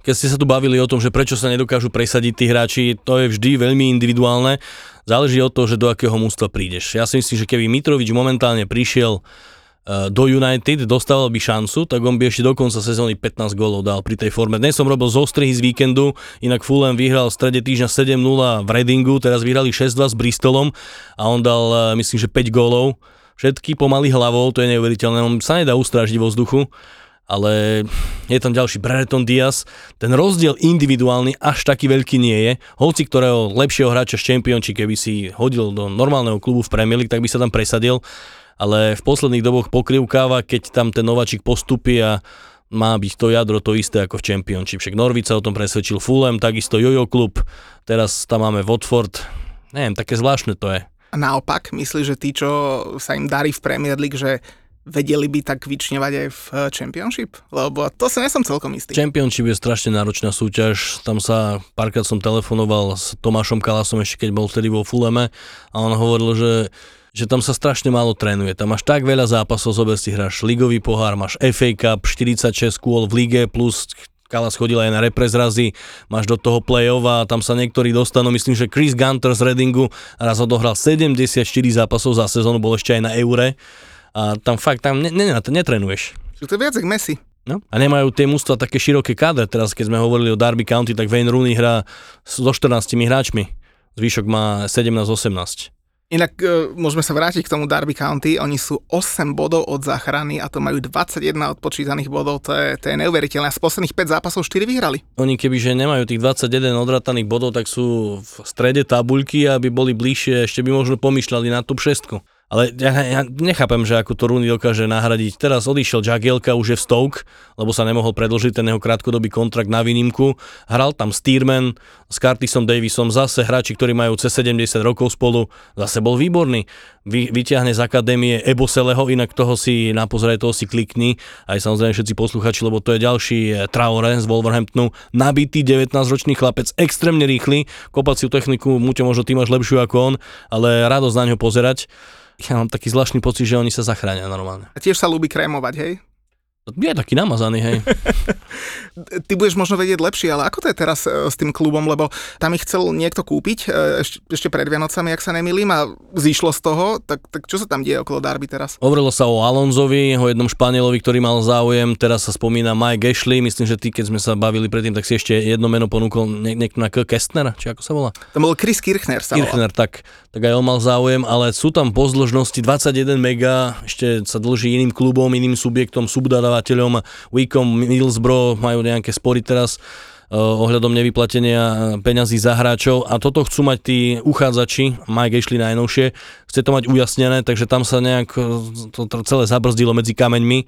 Keď ste sa tu bavili o tom, že prečo sa nedokážu presadiť tí hráči, to je vždy veľmi individuálne. Záleží od toho, že do akého mústva prídeš. Ja si myslím, že keby Mitrovič momentálne prišiel do United, dostával by šancu, tak on by ešte do konca sezóny 15 gólov dal pri tej forme. Dnes som robil zostrihy z víkendu, inak Fulham vyhral v strede týždňa 7-0 v Readingu, teraz vyhrali 6-2 s Bristolom a on dal, eh, myslím, že 5 gólov. Všetky pomaly hlavou, to je neuveriteľné, on sa nedá ustrážiť vo vzduchu ale je tam ďalší Brereton Diaz. Ten rozdiel individuálny až taký veľký nie je. Hoci ktorého lepšieho hráča z Championship, keby si hodil do normálneho klubu v Premier League, tak by sa tam presadil. Ale v posledných doboch pokrivkáva, keď tam ten nováčik postupí a má byť to jadro to isté ako v Championship. Však Norwich sa o tom presvedčil Fulham, takisto Jojo klub, teraz tam máme Watford. Neviem, také zvláštne to je. A naopak, myslíš, že tí, čo sa im darí v Premier League, že vedeli by tak vyčnevať aj v Championship? Lebo to sa nesom celkom istý. Championship je strašne náročná súťaž, tam sa párkrát som telefonoval s Tomášom Kalasom ešte keď bol vtedy vo Fuleme a on hovoril, že že tam sa strašne málo trénuje. Tam máš tak veľa zápasov, zober si hráš ligový pohár, máš FA Cup, 46 kôl v lige, plus Kalas chodil aj na reprezrazy, máš do toho play-off a tam sa niektorí dostanú, myslím, že Chris Gunter z Readingu raz odohral 74 zápasov za sezónu, bol ešte aj na Eure a tam fakt, tam ne, ne, netrenuješ. Že to je viac Messi. No. A nemajú tie mústva také široké kádre. Teraz, keď sme hovorili o Derby County, tak Wayne Rooney hrá so 14 hráčmi. Zvyšok má 17-18. Inak e, môžeme sa vrátiť k tomu Derby County. Oni sú 8 bodov od záchrany a to majú 21 odpočítaných bodov. To je, to je neuveriteľné. A z posledných 5 zápasov 4 vyhrali. Oni kebyže nemajú tých 21 odrataných bodov, tak sú v strede tabuľky, aby boli bližšie, ešte by možno pomýšľali na top 6. Ale ja, ja nechápem, že ako to Rooney dokáže nahradiť. Teraz odišiel Jagielka, už je v Stoke, lebo sa nemohol predložiť ten jeho krátkodobý kontrakt na výnimku. Hral tam Stearman s Curtisom Davisom, zase hráči, ktorí majú cez 70 rokov spolu, zase bol výborný. Vy, vyťahne z akadémie Eboseleho, inak toho si na pozrieť, toho si klikni. Aj samozrejme všetci posluchači, lebo to je ďalší eh, Traore z Wolverhamptonu. Nabitý 19-ročný chlapec, extrémne rýchly, kopaciu techniku, Muťo, možno ty máš lepšiu ako on, ale radosť na ňo pozerať. Ja mám taký zvláštny pocit, že oni sa zachránia normálne. A tiež sa ľúbi krémovať, hej? Je taký namazaný, hej. Ty budeš možno vedieť lepšie, ale ako to je teraz e, s tým klubom, lebo tam ich chcel niekto kúpiť e, ešte, pred Vianocami, ak sa nemýlim, a zišlo z toho, tak, tak čo sa tam deje okolo Darby teraz? Hovorilo sa o Alonzovi, o jednom Španielovi, ktorý mal záujem, teraz sa spomína Mike Ashley, myslím, že ty, keď sme sa bavili predtým, tak si ešte jedno meno ponúkol nie, niekto na K. Kestner, či ako sa volá? To bol Chris Kirchner sa volá. Kirchner, tak, tak aj on mal záujem, ale sú tam pozdĺžnosti 21 mega, ešte sa dlží iným klubom, iným subjektom, subdodávateľom, Wicom, Middlesbrough, majú nejaké spory teraz eh, ohľadom nevyplatenia peňazí za hráčov a toto chcú mať tí uchádzači, Mike Ashley najnovšie, chce to mať ujasnené, takže tam sa nejak eh, to, celé zabrzdilo medzi kameňmi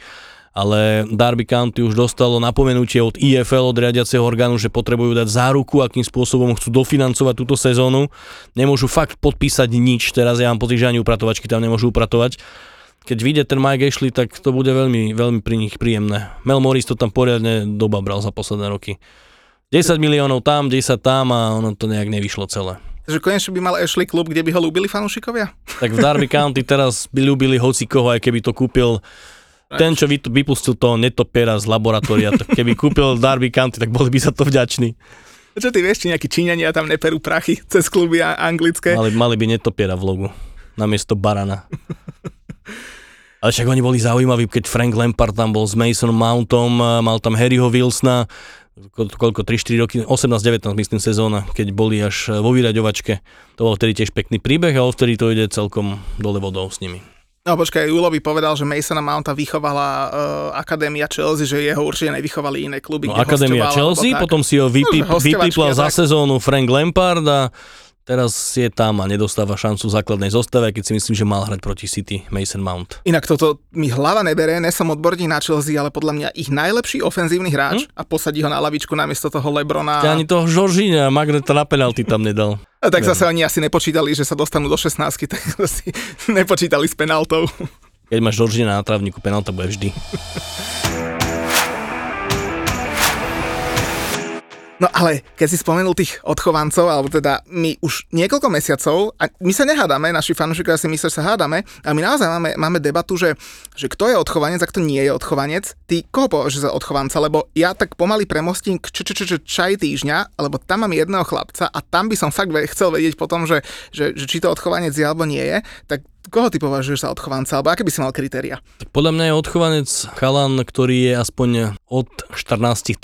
ale Darby County už dostalo napomenutie od IFL, od riadiaceho orgánu, že potrebujú dať záruku, akým spôsobom chcú dofinancovať túto sezónu. Nemôžu fakt podpísať nič, teraz ja mám pocit, že ani upratovačky tam nemôžu upratovať. Keď vyjde ten Mike Ashley, tak to bude veľmi, veľmi pri nich príjemné. Mel Morris to tam poriadne doba bral za posledné roky. 10 miliónov tam, 10 tam a ono to nejak nevyšlo celé. Takže konečne by mal Ashley klub, kde by ho ľúbili fanúšikovia? Tak v Darby County teraz by ľúbili hocikoho, aj keby to kúpil ten, čo vypustil toho netopiera z laboratória, tak keby kúpil Darby County, tak boli by sa to vďační. Čo ty vieš, či nejakí Číňania tam neperú prachy cez kluby anglické? Mali, mali by netopiera v logu, namiesto barana. Ale však oni boli zaujímaví, keď Frank Lampard tam bol s Mason Mountom, mal tam Harryho Wilsona, koľko, 3-4 roky, 18-19 myslím sezóna, keď boli až vo vyraďovačke. To bol vtedy tiež pekný príbeh a vtedy to ide celkom dole vodou s nimi. No počkaj, Julovi povedal, že Masona Mounta vychovala uh, Akadémia Chelsea, že jeho určite nevychovali iné kluby. No, Akadémia Chelsea, potom si ho vypí, no, za sezónu Frank Lampard a Teraz je tam a nedostáva šancu v základnej zostave, keď si myslím, že mal hrať proti City Mason Mount. Inak toto mi hlava nebere, ne som odborník na Chelsea, ale podľa mňa ich najlepší ofenzívny hráč hm? a posadí ho na lavičku namiesto toho Lebrona. Ja ani toho Žoržíňa, Magneta na penalty tam nedal. A tak zase oni asi nepočítali, že sa dostanú do 16, tak si nepočítali s penaltou. Keď máš Žoržíňa na trávniku, penalta bude vždy. No ale keď si spomenul tých odchovancov, alebo teda my už niekoľko mesiacov, a my sa nehádame, naši fanúšikovia si myslia, že sa hádame, a my naozaj máme, máme debatu, že, že kto je odchovanec a kto nie je odchovanec. Ty koho považuješ za odchovanca? Lebo ja tak pomaly premostím k č, č, č, č, čaj týždňa, lebo tam mám jedného chlapca a tam by som fakt chcel vedieť potom, že, že, že či to odchovanec je alebo nie je, tak koho ty považuješ za odchovanca, alebo aké by si mal kritéria? Tak podľa mňa je odchovanec chalan, ktorý je aspoň od 14-13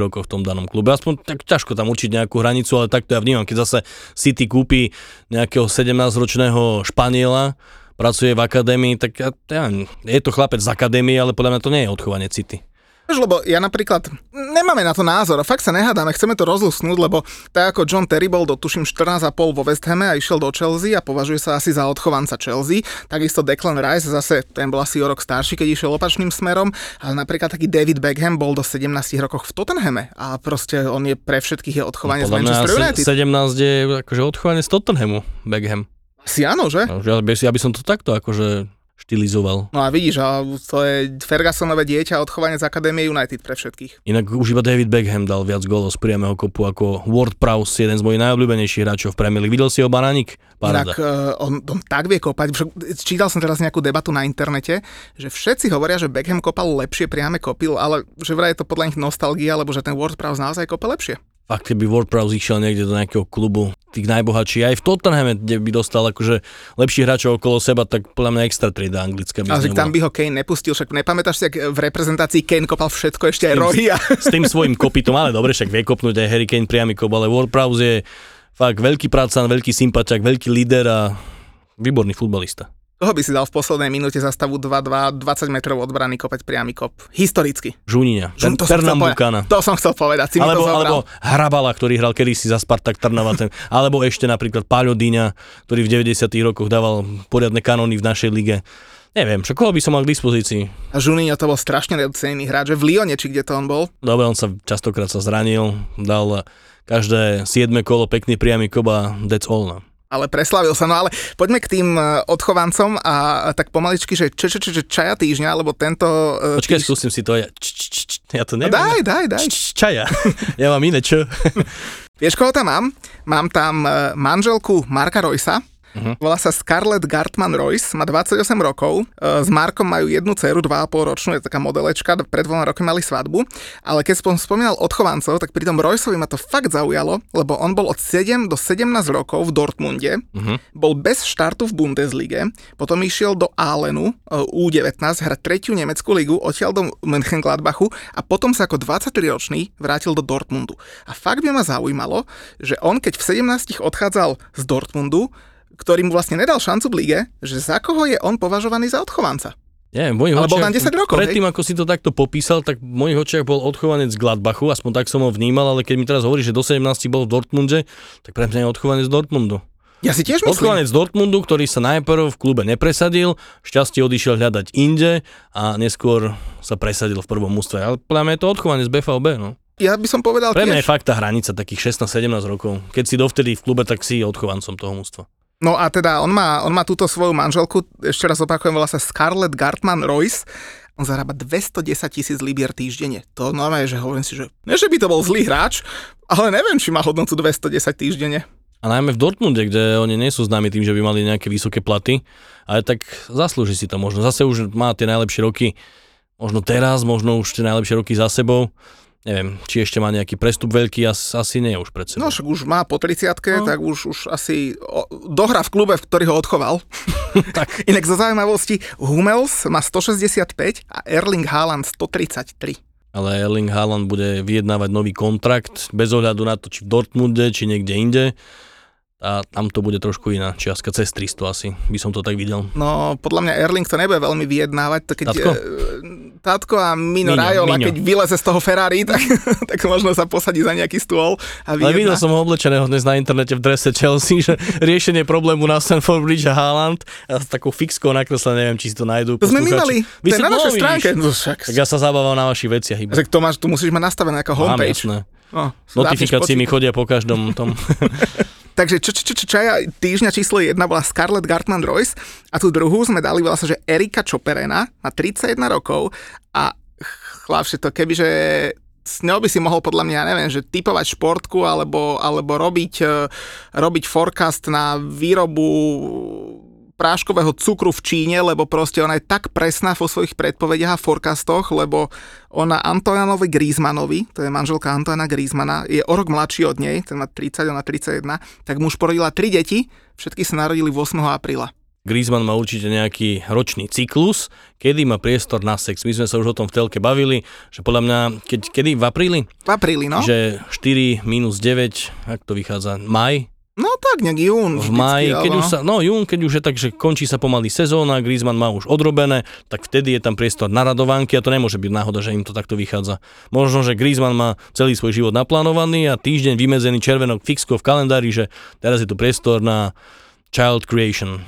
rokov v tom danom klube. Aspoň tak ťažko tam určiť nejakú hranicu, ale takto ja vnímam. Keď zase City kúpi nejakého 17-ročného Španiela, pracuje v akadémii, tak ja, ja, je to chlapec z akadémie, ale podľa mňa to nie je odchovanie City. Lebo ja napríklad, nemáme na to názor, fakt sa nehádame, chceme to rozlusnúť, lebo tak ako John Terry bol do tuším 14,5 vo West Hame a išiel do Chelsea a považuje sa asi za odchovanca Chelsea, takisto Declan Rice, zase ten bol asi o rok starší, keď išiel opačným smerom, ale napríklad taký David Beckham bol do 17 rokoch v Tottenhame a proste on je pre všetkých je odchovanie no, z Manchester United. 17 je akože odchovanie z Tottenhamu, Beckham. Si áno, že? No, ja, ja by som to takto akože štilizoval. No a vidíš, to je Fergusonové dieťa odchovanie z Akadémie United pre všetkých. Inak už iba David Beckham dal viac gólov z priamého kopu ako Ward Prowse, jeden z mojich najobľúbenejších hráčov v Premier League. Videl si ho Baránik? Inak uh, on, on, tak vie kopať. Čítal som teraz nejakú debatu na internete, že všetci hovoria, že Beckham kopal lepšie priame kopil, ale že vraj je to podľa nich nostalgia, lebo že ten Ward Prowse naozaj kope lepšie fakt keby WordPress išiel niekde do nejakého klubu tých najbohatších, aj v Tottenhame, kde by dostal akože lepších hráčov okolo seba, tak podľa mňa extra trieda anglická. Ale tam by ho Kane nepustil, však nepamätáš si, ak v reprezentácii Kane kopal všetko, ešte aj rohy. A... S tým svojím kopitom, ale dobre, však vie kopnúť aj Harry Kane priamy kop, ale WordPress je fakt veľký prácan, veľký sympatiak, veľký líder a výborný futbalista. Koho by si dal v poslednej minúte za stavu 2-2, 20 metrov od brany kopať priamy kop? Historicky. Žuniňa. Žun, to, Pernambukana. to som chcel povedať. Si alebo, to alebo Hrabala, ktorý hral kedysi za Spartak Trnava. Ten, alebo ešte napríklad Páľo Dýňa, ktorý v 90 rokoch dával poriadne kanóny v našej lige. Neviem, čo koho by som mal k dispozícii. A Žuninho to bol strašne nedocenený hráč, že v Lione, či kde to on bol? Dobre, on sa častokrát sa zranil, dal každé 7 kolo pekný priamy koba, that's all. No ale preslavil sa. No ale poďme k tým e, odchovancom a tak pomaličky, že čo, čo, čo, čaja týždňa, lebo tento... E, Počkaj, týž... skúsim si to ja. Ja to neviem. No daj, daj, daj. Čaja. Ja mám iné, čo? Vieš, koho tam mám? Mám tam e, manželku Marka Rojsa, Uh-huh. Volá sa Scarlett Gartman Royce, má 28 rokov, e, s Markom majú jednu dceru, 2,5 ročnú, je taká modelečka, pred dvoma rokmi mali svadbu, ale keď som spomínal odchovancov, tak pri tom Royceovi ma to fakt zaujalo, lebo on bol od 7 do 17 rokov v Dortmunde, uh-huh. bol bez štartu v Bundeslige, potom išiel do Alenu e, U19 hrať tretiu nemeckú ligu, odtiaľ do Mönchengladbachu a potom sa ako 23-ročný vrátil do Dortmundu. A fakt by ma zaujímalo, že on keď v 17 odchádzal z Dortmundu, ktorý mu vlastne nedal šancu v lige, že za koho je on považovaný za odchovanca. Nie, v mojich očiach, tam 10 rokov, Predtým, ako si to takto popísal, tak v mojich očiach bol odchovanec z Gladbachu, aspoň tak som ho vnímal, ale keď mi teraz hovorí, že do 17 bol v Dortmunde, tak pre mňa je odchovanec z Dortmundu. Ja si tiež myslím. Odchovanec z Dortmundu, ktorý sa najprv v klube nepresadil, šťastie odišiel hľadať inde a neskôr sa presadil v prvom mústve. Ale podľa mňa je to odchovanec z BVB, no. Ja by som povedal Pre mňa tiež. je fakt tá hranica takých 16-17 rokov. Keď si dovtedy v klube, tak si odchovancom toho mústva. No a teda on má, on má túto svoju manželku, ešte raz opakujem, volá sa Scarlett Gartman Royce. On zarába 210 tisíc libier týždenne. To normálne, že hovorím si, že ne, že by to bol zlý hráč, ale neviem, či má hodnotu 210 týždenne. A najmä v Dortmunde, kde oni nie sú známi tým, že by mali nejaké vysoké platy, ale tak zaslúži si to možno. Zase už má tie najlepšie roky, možno teraz, možno už tie najlepšie roky za sebou. Neviem, či ešte má nejaký prestup veľký, as, asi nie už pred sebou. No však už má po 30 No. tak už, už asi o, dohra v klube, v ktorý ho odchoval. tak. Inak zo zaujímavosti, Hummels má 165 a Erling Haaland 133. Ale Erling Haaland bude vyjednávať nový kontrakt bez ohľadu na to, či v Dortmunde, či niekde inde. A tam to bude trošku iná čiastka, cez 300 asi, by som to tak videl. No, podľa mňa Erling to nebude veľmi vyjednávať, to keď... Tatko? e, Tatko a Mino, Mino, Raiola, Mino. keď vyleze z toho Ferrari, tak, tak možno sa posadí za nejaký stôl a Ale videl vyjedná. som ho oblečeného dnes na internete v drese Chelsea, že riešenie problému na Stanford Bridge a Haaland a s takou fixkou nakreslené, neviem, či si to nájdú. To sme my mali, Vy to je na našej stránke. No, však, Tak ja sa zabávam na vašich veciach iba. tak to, máš, tu musíš mať nastavené ako Mám, homepage. jasné. No, Notifikácie mi chodia po každom tom. Takže čo, čo, čo, čo, čo, týždňa číslo jedna bola Scarlett Gartman Royce a tú druhú sme dali volá sa, že Erika Choperena na 31 rokov a chlapšie to, kebyže s ňou by si mohol podľa mňa, neviem, že typovať športku alebo, alebo robiť, eh, robiť forecast na výrobu práškového cukru v Číne, lebo proste ona je tak presná vo svojich predpovediach a forecastoch, lebo ona Antojánovi Griezmannovi, to je manželka Antoána Griezmana, je o rok mladší od nej, ten má 30, ona 31, tak už porodila tri deti, všetky sa narodili 8. apríla. Griezmann má určite nejaký ročný cyklus, kedy má priestor na sex. My sme sa už o tom v telke bavili, že podľa mňa, keď, kedy v apríli? V apríli, no? Že 4 minus 9, ak to vychádza, maj, No tak, nejak jún. v máji, keď alebo- už sa, no jún, keď už je tak, že končí sa pomaly sezóna, Griezmann má už odrobené, tak vtedy je tam priestor na radovánky a to nemôže byť náhoda, že im to takto vychádza. Možno, že Griezmann má celý svoj život naplánovaný a týždeň vymedzený červenok fixko v kalendári, že teraz je tu priestor na child creation.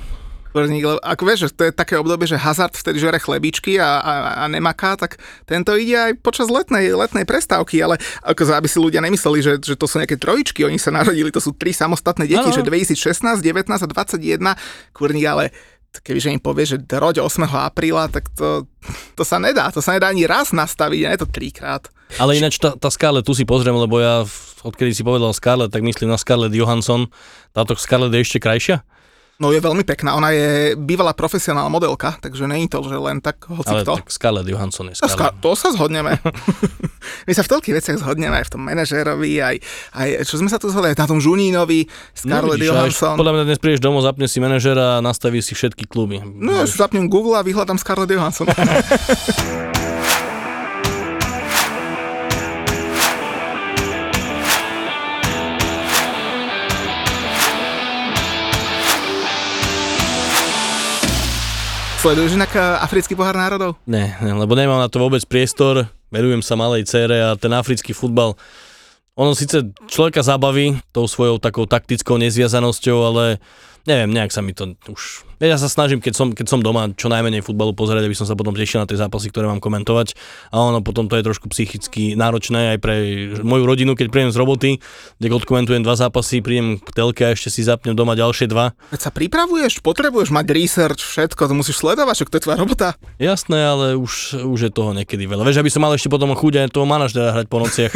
Kurník, lebo ako vieš, to je také obdobie, že Hazard vtedy žere chlebičky a, a, a nemaká, tak tento ide aj počas letnej, letnej prestávky, ale ako aby si ľudia nemysleli, že, že to sú nejaké trojičky, oni sa narodili, to sú tri samostatné deti, Áno. že 2016, 19 a 21, kurník, ale kebyže im povie, že roď 8. apríla, tak to, to sa nedá, to sa nedá ani raz nastaviť, nie to trikrát. Ale ináč tá, tá Scarlett, tu si pozriem, lebo ja, odkedy si povedal Scarlett, tak myslím na Scarlett Johansson. Táto Scarlett je ešte krajšia? No je veľmi pekná, ona je bývalá profesionálna modelka, takže není to, že len tak hoci Ale kto. tak Scarlett Johansson je To, ska- Scarlett. to sa zhodneme. My sa v toľkých veciach zhodneme, aj v tom manažérovi, aj, aj čo sme sa tu zhodli, aj na tom Žunínovi, Scarlett vidíš, ale Johansson. Podľa mňa dnes prídeš domov, zapne si manažera a nastaví si všetky kluby. No ja si zapnem Google a vyhľadám Scarlett Johansson. Sleduješ inak eh, africký pohár národov? Ne, ne, lebo nemám na to vôbec priestor, venujem sa malej cére a ten africký futbal, ono síce človeka zabaví tou svojou takou taktickou nezviazanosťou, ale neviem, nejak sa mi to už... Ja sa snažím, keď som, keď som doma, čo najmenej futbalu pozerať, aby som sa potom tešil na tie zápasy, ktoré mám komentovať. A ono potom to je trošku psychicky náročné aj pre moju rodinu, keď prídem z roboty, kde odkomentujem dva zápasy, prídem k telke a ešte si zapnem doma ďalšie dva. Veď sa pripravuješ, potrebuješ mať research, všetko, to musíš sledovať, však to je tvoja robota. Jasné, ale už, už je toho niekedy veľa. Vieš, aby som mal ešte potom chuť aj toho manažera hrať po nociach.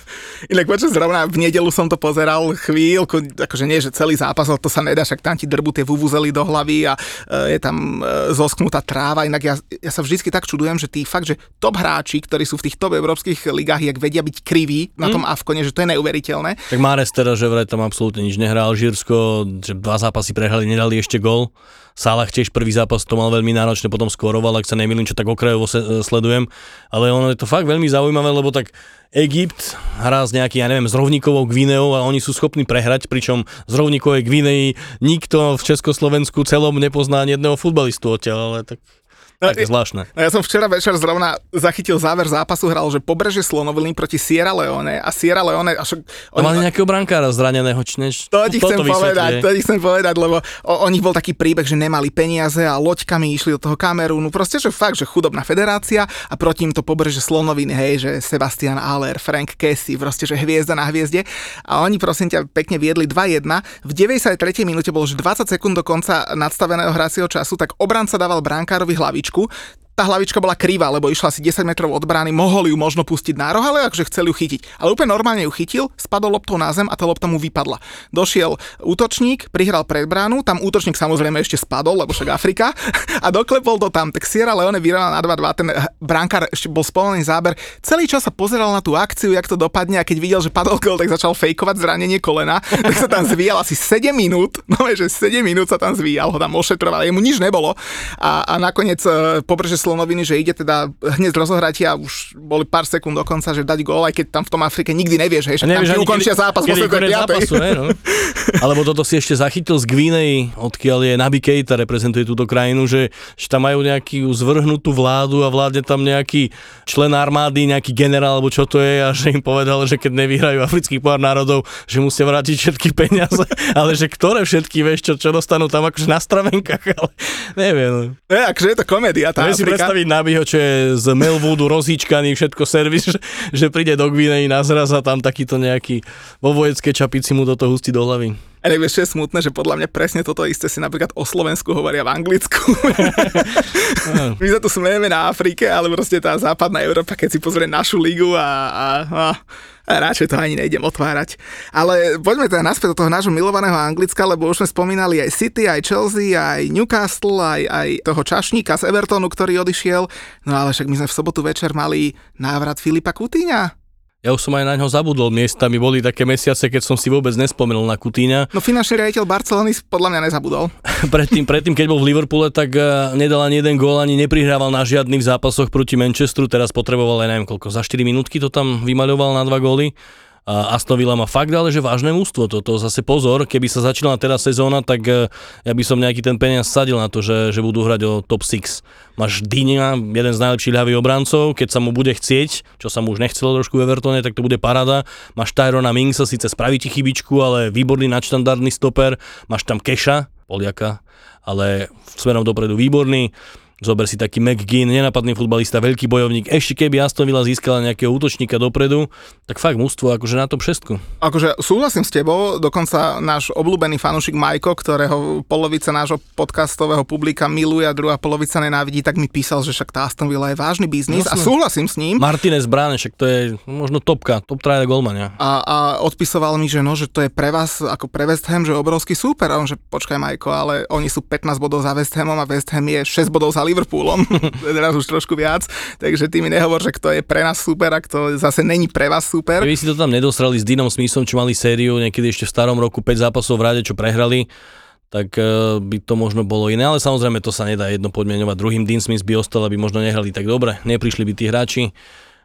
Inak počas zrovna v nedelu som to pozeral chvíľku, akože nie, že celý zápas, ale to sa nedá, však tam muzikanti drbú tie vuvuzely do hlavy a e, je tam e, zosknutá tráva. Inak ja, ja sa vždycky tak čudujem, že tí fakt, že top hráči, ktorí sú v tých top európskych ligách, jak vedia byť kriví na tom Avkone, že to je neuveriteľné. Tak Mares teda, že vraj tam absolútne nič nehral, Žírsko, že dva zápasy prehrali, nedali ešte gol. Salah tiež prvý zápas to mal veľmi náročne, potom skoroval, ak sa nemýlim, čo tak okrajovo se, sledujem. Ale ono je to fakt veľmi zaujímavé, lebo tak Egypt hrá s nejaký, ja neviem, s rovníkovou Gvineou a oni sú schopní prehrať, pričom z rovníkovej Gvinei nikto v Československu celom nepozná ani jedného futbalistu odtiaľ, ale tak také zvláštne. No ja som včera večer zrovna zachytil záver zápasu, hral, že pobreže Slonoviny proti Sierra Leone a Sierra Leone... A však, A mali nejakého brankára zraneného, či než... To ti chcem povedať, to ti chcem povedať, lebo o, o nich bol taký príbeh, že nemali peniaze a loďkami išli do toho Kamerúnu. Proste, že fakt, že chudobná federácia a proti im to pobreže Slonoviny, hej, že Sebastian Aller, Frank Casey, proste, že hviezda na hviezde. A oni, prosím ťa, pekne viedli 2-1. V 93. minúte bolo už 20 sekúnd do konca nadstaveného hracieho času, tak obranca dával brankárovi hlavičku Francisco tá hlavička bola krivá, lebo išla asi 10 metrov od brány, mohol ju možno pustiť na roh, ale akože chceli ju chytiť. Ale úplne normálne ju chytil, spadol loptou na zem a tá lopta mu vypadla. Došiel útočník, prihral pred bránu, tam útočník samozrejme ešte spadol, lebo však Afrika, a doklepol to tam. Tak Sierra Leone vyhrala na 2-2, ten brankár ešte bol spolený záber. Celý čas sa pozeral na tú akciu, jak to dopadne a keď videl, že padol gol, tak začal fejkovať zranenie kolena, tak sa tam zvíjal asi 7 minút, no že 7 minút sa tam zvíjal, ho tam ošetroval, jemu nič nebolo. A, a nakoniec e, pobrže Slonoviny, že ide teda hneď z rozohratia, už boli pár sekúnd dokonca, že dať gól, aj keď tam v tom Afrike nikdy nevieš, hej, že tam ti ani ukončia kedy- zápas kedy piatej. zápasu, hej, no. Alebo toto si ešte zachytil z Gvinej, odkiaľ je Nabi Keita, reprezentuje túto krajinu, že, že tam majú nejakú zvrhnutú vládu a vládne tam nejaký člen armády, nejaký generál, alebo čo to je, a že im povedal, že keď nevyhrajú africký pohár národov, že musia vrátiť všetky peniaze, ale že ktoré všetky, vieš, čo, čo dostanú tam akože na stravenkách, ale neviem. no. Ne, akože je to komédia, tá Viem si Afrika. Predstaviť Nabiho, čo je z Melwoodu rozhýčkaný, všetko servis, že, že príde do Gvinei na zraz a tam takýto nejaký vo vojenskej čapici mu do toho hustí do hlavy. A nevieš, čo je smutné, že podľa mňa presne toto isté si napríklad o Slovensku hovoria v Anglicku. My sa tu smejeme na Afrike, ale proste tá západná Európa, keď si pozrie našu ligu a, a, a radšej to ani nejdem otvárať. Ale poďme teda naspäť do toho nášho milovaného Anglicka, lebo už sme spomínali aj City, aj Chelsea, aj Newcastle, aj, aj toho čašníka z Evertonu, ktorý odišiel. No ale však my sme v sobotu večer mali návrat Filipa Kutíňa. Ja už som aj na ňo zabudol miestami, boli také mesiace, keď som si vôbec nespomenul na Kutíňa. No finančný riaditeľ Barcelony podľa mňa nezabudol. predtým, predtým, keď bol v Liverpoole, tak eh, nedal ani jeden gól, ani neprihrával na žiadnych zápasoch proti Manchesteru, teraz potreboval aj neviem koľko, za 4 minútky to tam vymaľoval na dva góly. Aston Villa má fakt ale že vážne mústvo, toto zase pozor, keby sa začala teraz sezóna, tak eh, ja by som nejaký ten peniaz sadil na to, že, že budú hrať o top 6. Máš Dynia, jeden z najlepších ľavých obrancov, keď sa mu bude chcieť, čo sa mu už nechcelo trošku v Evertone, tak to bude parada. Máš Tyrona Mingsa, síce spraví ti chybičku, ale výborný nadštandardný stoper. Máš tam Keša, Poliaka, ale smerom dopredu výborný. Zober si taký McGinn, nenapadný futbalista, veľký bojovník. Ešte keby Aston Villa získala nejakého útočníka dopredu, tak fakt mústvo akože na tom všetko. Akože súhlasím s tebou, dokonca náš obľúbený fanúšik Majko, ktorého polovica nášho podcastového publika miluje a druhá polovica nenávidí, tak mi písal, že však tá Aston Villa je vážny biznis a Jasné. súhlasím s ním. Martinez Bráne, však to je možno topka, top traja golmania. A, a odpisoval mi, že no, že to je pre vás ako pre West Ham, že obrovský súper. A on, že počkaj Majko, ale oni sú 15 bodov za West Hamom a West Ham je 6 bodov za Liverpoolom. To teraz už trošku viac. Takže ty mi nehovor, že kto je pre nás super a kto zase není pre vás super. Keby si to tam nedosrali s Dinom Smithom, čo mali sériu niekedy ešte v starom roku 5 zápasov v rade, čo prehrali, tak eh, by to možno bolo iné, ale samozrejme to sa nedá jedno podmienovať. Druhým Dean Smith by ostal, aby možno nehrali tak dobre, neprišli by tí hráči.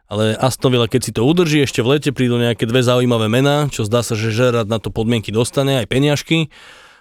Ale Aston Villa, keď si to udrží, ešte v lete prídu nejaké dve zaujímavé mená, čo zdá sa, že Žerad na to podmienky dostane, aj peniažky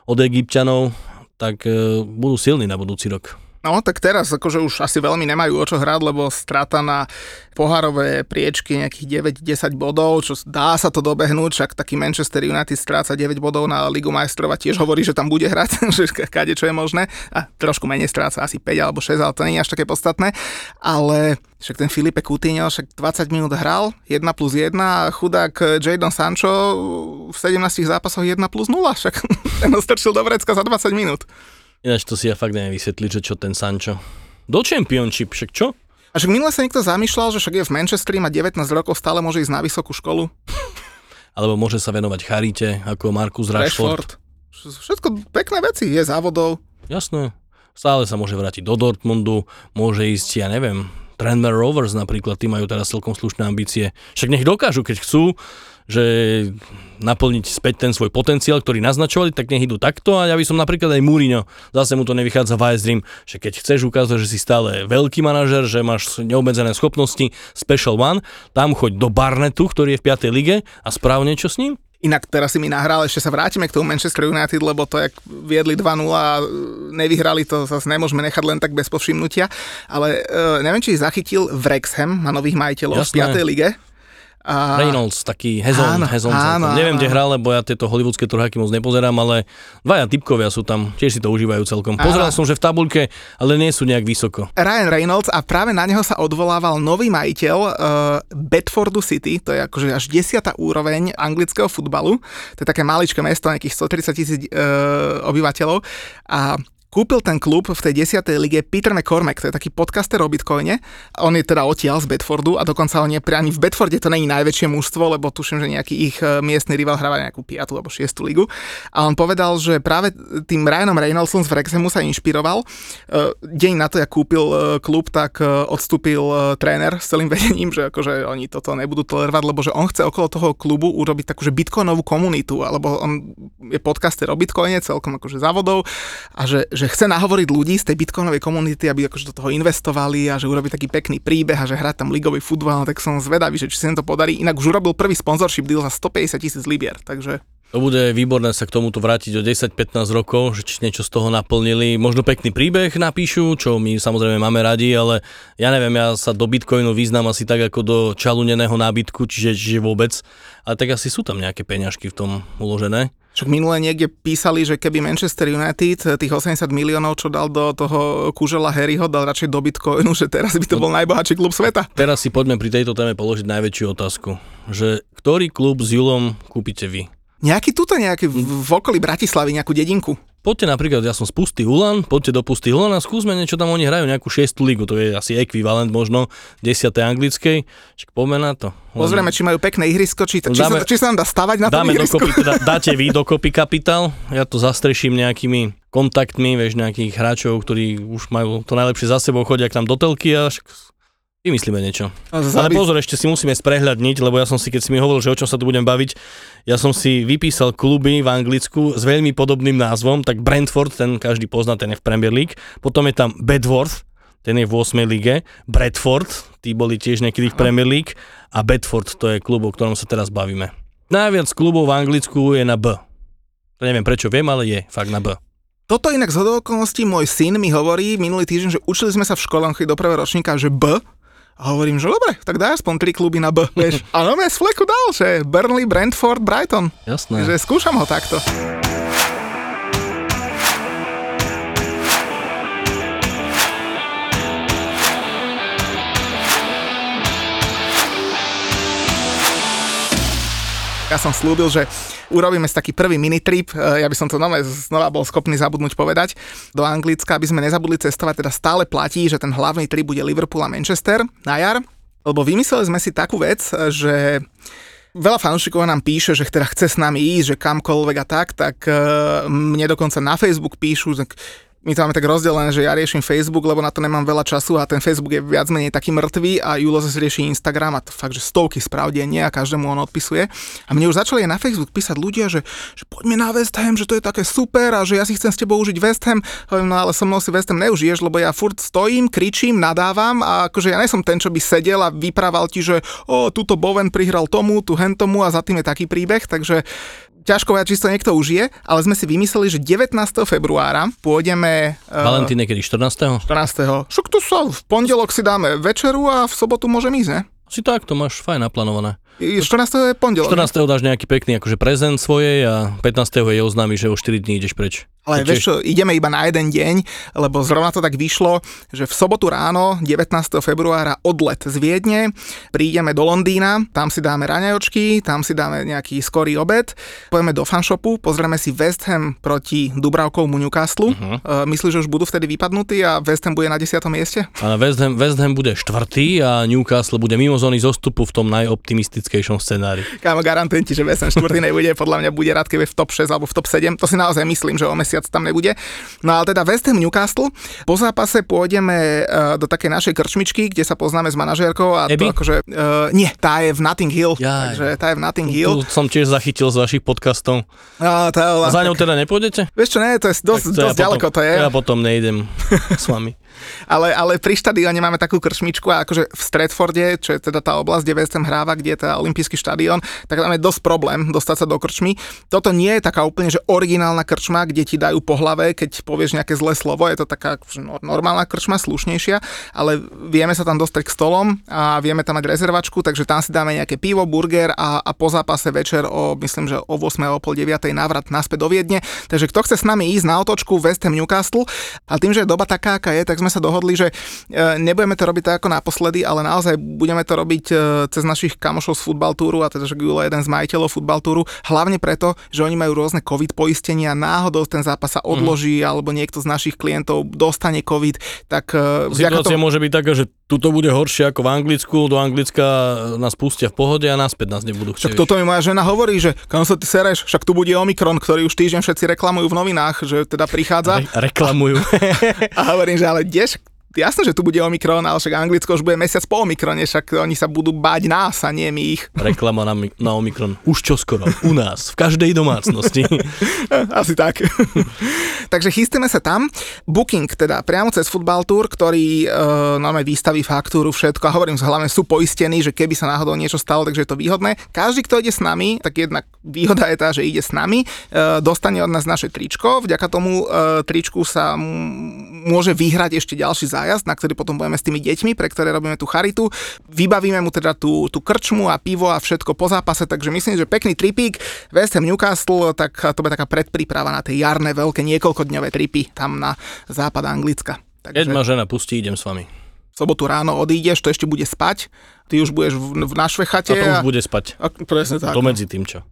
od Egyptianov, tak eh, budú silní na budúci rok. No, tak teraz akože už asi veľmi nemajú o čo hrať, lebo strata na pohárové priečky nejakých 9-10 bodov, čo dá sa to dobehnúť, však taký Manchester United stráca 9 bodov na Ligu majstrov a tiež hovorí, že tam bude hrať, že kade čo je možné. A trošku menej stráca, asi 5 alebo 6, ale to nie je až také podstatné. Ale však ten Filipe Coutinho však 20 minút hral, 1 plus 1 a chudák Jadon Sancho v 17 zápasoch 1 plus 0, však ten strčil do vrecka za 20 minút. Ináč to si ja fakt neviem vysvetliť, že čo ten Sancho. Do Championship, však čo? A však minule sa niekto zamýšľal, že však je v Manchesteri, má 19 rokov, stále môže ísť na vysokú školu. Alebo môže sa venovať charite, ako Markus Rashford. Rashford. Všetko pekné veci, je závodov. Jasné. Stále sa môže vrátiť do Dortmundu, môže ísť, ja neviem, Tranmere Rovers napríklad, tí majú teraz celkom slušné ambície. Však nech dokážu, keď chcú, že naplniť späť ten svoj potenciál, ktorý naznačovali, tak nech idú takto a ja by som napríklad aj Múriňo, zase mu to nevychádza v Ice Dream, že keď chceš ukázať, že si stále veľký manažer, že máš neobmedzené schopnosti, Special One, tam choď do Barnetu, ktorý je v 5. lige a správ niečo s ním. Inak teraz si mi nahral, ešte sa vrátime k tomu Manchester United, lebo to, jak viedli 2-0 a nevyhrali, to zase nemôžeme nechať len tak bez povšimnutia. Ale uh, neviem, či zachytil Wrexham, má nových majiteľov Jasné. v 5. lige. A... Reynolds, taký Hezon, áno, Hezon áno, Neviem, áno. kde hral, lebo ja tieto hollywoodske trháky moc nepozerám, ale dvaja typkovia sú tam, tiež si to užívajú celkom. Pozeral som, že v tabulke, ale nie sú nejak vysoko. Ryan Reynolds a práve na neho sa odvolával nový majiteľ uh, Bedfordu City, to je akože až desiatá úroveň anglického futbalu. To je také maličké mesto, nejakých 130 tisíc uh, obyvateľov. A kúpil ten klub v tej 10. lige Peter McCormack, to je taký podcaster o Bitcoine. On je teda odtiaľ z Bedfordu a dokonca on je ani v Bedforde to není najväčšie mužstvo, lebo tuším, že nejaký ich e, miestny rival hráva nejakú 5. alebo 6. ligu. A on povedal, že práve tým Ryanom Reynoldsom z Wrexhamu sa inšpiroval. E, deň na to, jak kúpil e, klub, tak odstúpil tréner s celým vedením, že akože oni toto nebudú tolerovať, lebo že on chce okolo toho klubu urobiť takú, že bitcoinovú komunitu, alebo on je podcaster o bitcoine, celkom akože závodov a že, že chce nahovoriť ľudí z tej bitcoinovej komunity, aby akože do toho investovali a že urobí taký pekný príbeh a že hrá tam ligový futbal, tak som zvedavý, že či sa to podarí. Inak už urobil prvý sponsorship deal za 150 tisíc libier, takže to bude výborné sa k tomuto vrátiť o 10-15 rokov, že či niečo z toho naplnili. Možno pekný príbeh napíšu, čo my samozrejme máme radi, ale ja neviem, ja sa do Bitcoinu význam asi tak ako do čaluneného nábytku, čiže, čiže vôbec. Ale tak asi sú tam nejaké peňažky v tom uložené. Však minule niekde písali, že keby Manchester United tých 80 miliónov, čo dal do toho kužela Harryho, dal radšej do Bitcoinu, že teraz by to bol najbohatší klub sveta. Teraz si poďme pri tejto téme položiť najväčšiu otázku. Že ktorý klub s Julom kúpite vy? Nejaký tuto, nejaký v, v okolí Bratislavy, nejakú dedinku. Poďte napríklad, ja som z Pustý Ulan, poďte do Pustý Ulan a skúsme niečo tam, oni hrajú nejakú 6. ligu, to je asi ekvivalent možno 10. anglickej, však poďme na to. Pozrieme, či majú pekné ihrisko, či, či, dáme, sa, či sa nám dá stavať na dáme tom ihrisku. Dokopy, teda, dáte vy dokopy kapitál, ja to zastreším nejakými kontaktmi, vieš, nejakých hráčov, ktorí už majú to najlepšie za sebou, chodia k nám do telky a však Vymyslíme niečo. Ale pozor, ešte si musíme sprehľadniť, lebo ja som si, keď si mi hovoril, že o čom sa tu budem baviť, ja som si vypísal kluby v Anglicku s veľmi podobným názvom, tak Brentford, ten každý pozná, ten je v Premier League, potom je tam Bedworth, ten je v 8. lige, Bradford, tí boli tiež niekedy v Premier League a Bedford, to je klub, o ktorom sa teraz bavíme. Najviac klubov v Anglicku je na B. To neviem prečo viem, ale je fakt na B. Toto inak z okolností môj syn mi hovorí minulý týždeň, že učili sme sa v škole do prvého ročníka, že B a hovorím, že dobre, tak daj aspoň tri kluby na B, vieš. A no z fleku dal, že Burnley, Brentford, Brighton. Jasné. Že skúšam ho takto. Ja som slúbil, že urobíme si taký prvý minitrip, e, ja by som to nové znova bol schopný zabudnúť povedať, do Anglicka, aby sme nezabudli cestovať, teda stále platí, že ten hlavný trip bude Liverpool a Manchester. Na jar, lebo vymysleli sme si takú vec, že veľa fanúšikov nám píše, že teda chce s nami ísť, že kamkoľvek a tak, tak e, mne dokonca na Facebook píšu, že my to máme tak rozdelené, že ja riešim Facebook, lebo na to nemám veľa času a ten Facebook je viac menej taký mŕtvý a Julo zase rieši Instagram a to fakt, že stovky správ denne a každému on odpisuje. A mne už začali aj na Facebook písať ľudia, že, že poďme na West Ham, že to je také super a že ja si chcem s tebou užiť West Ham. No ale so mnou si West Ham neužiješ, lebo ja furt stojím, kričím, nadávam a akože ja nesom ten, čo by sedel a vyprával ti, že o, tuto Boven prihral tomu, tu hen tomu a za tým je taký príbeh, takže ťažko povedať, či to niekto užije, ale sme si vymysleli, že 19. februára pôjdeme... Uh, Valentíne kedy? 14. 14. Však to sa v pondelok si dáme večeru a v sobotu môžem ísť, ne? Si tak, to máš fajn naplánované. 14. je pondelok. 14. dáš nejaký pekný akože prezent svojej a 15. je oznámi, že o 4 dní ideš preč. Ale vieš čo, ideme iba na jeden deň, lebo zrovna to tak vyšlo, že v sobotu ráno, 19. februára, odlet z Viedne, prídeme do Londýna, tam si dáme raňajočky, tam si dáme nejaký skorý obed, pojeme do fanshopu, pozrieme si West Ham proti Dubravkovmu Newcastle. Uh-huh. Myslíš, že už budú vtedy vypadnutí a West Ham bude na 10. mieste? Ale West Ham, West Ham bude štvrtý a Newcastle bude mimo zóny zostupu v tom najoptimistickejšom scenári. Kámo, garantujem ti, že Ham štvrtý nebude, podľa mňa bude rád, je v top 6 alebo v top 7. To si naozaj myslím, že o mesiac tam nebude. No ale teda West Ham Newcastle. Po zápase pôjdeme uh, do takej našej krčmičky, kde sa poznáme s manažérkou a Eby? to akože, uh, nie, tá je v Notting Hill, Jaj. takže tá je v Notting Hill. Tu som tiež zachytil z vašich podcastov. No, je, A za ňou teda nepôjdete? Vieš čo, nie, to je dosť, Tak dosť ja ďaleko potom, to je, Ja potom nejdem s vami. ale, ale pri štadióne máme takú krčmičku a akože v Stratforde, čo je teda tá oblasť, kde West hráva, kde je teda olimpijský štadión, tak tam je dosť problém dostať sa do krčmy. Toto nie je taká úplne, že originálna krčma, kde ti dajú po hlave, keď povieš nejaké zlé slovo, je to taká akože no- normálna krčma, slušnejšia, ale vieme sa tam dostať k stolom a vieme tam mať rezervačku, takže tam si dáme nejaké pivo, burger a, a po zápase večer o, myslím, že o 8. o pol 9. návrat naspäť do Viedne. Takže kto chce s nami ísť na otočku West Ham Newcastle, a tým, že je doba taká, aká je, tak sme sa dohodli, že e, nebudeme to robiť tak ako naposledy, ale naozaj budeme to robiť e, cez našich kamošov z Futbal Túru a teda, že Gulo je jeden z majiteľov Futbal Túru, hlavne preto, že oni majú rôzne COVID poistenia, náhodou ten zápas sa odloží, mm. alebo niekto z našich klientov dostane COVID, tak e, Situácia tomu- môže byť taká, že tuto bude horšie ako v Anglicku, do Anglicka nás pustia v pohode a naspäť nás nebudú Však chcieť. toto mi moja žena hovorí, že kam sa ty sereš, však tu bude Omikron, ktorý už týždeň všetci reklamujú v novinách, že teda prichádza. Re- reklamujú. A hovorím, že ale Yes Jasné, že tu bude Omikron, ale však Anglicko už bude mesiac po Omikrone, však oni sa budú báť nás a nie my ich. Reklama na, na Omikron. Už čoskoro. U nás. V každej domácnosti. Asi tak. Takže chystáme sa tam. Booking teda priamo cez Football Tour, ktorý e, máme výstaví faktúru, všetko. A hovorím, hlavne sú poistení, že keby sa náhodou niečo stalo, takže je to výhodné. Každý, kto ide s nami, tak jednak výhoda je tá, že ide s nami, e, dostane od nás naše tričko. Vďaka tomu e, tričku sa m- môže vyhrať ešte ďalší zájazd, na ktorý potom budeme s tými deťmi, pre ktoré robíme tú charitu. Vybavíme mu teda tú, tú krčmu a pivo a všetko po zápase, takže myslím, že pekný tripík. West Ham Newcastle, tak to bude taká predpríprava na tie jarné veľké niekoľkodňové tripy tam na západ Anglicka. Keď Takže ma žena pustí, idem s vami. v sobotu ráno odídeš, to ešte bude spať, ty už budeš v, v našve A to už bude spať. a, presne tak. To medzi tým čo.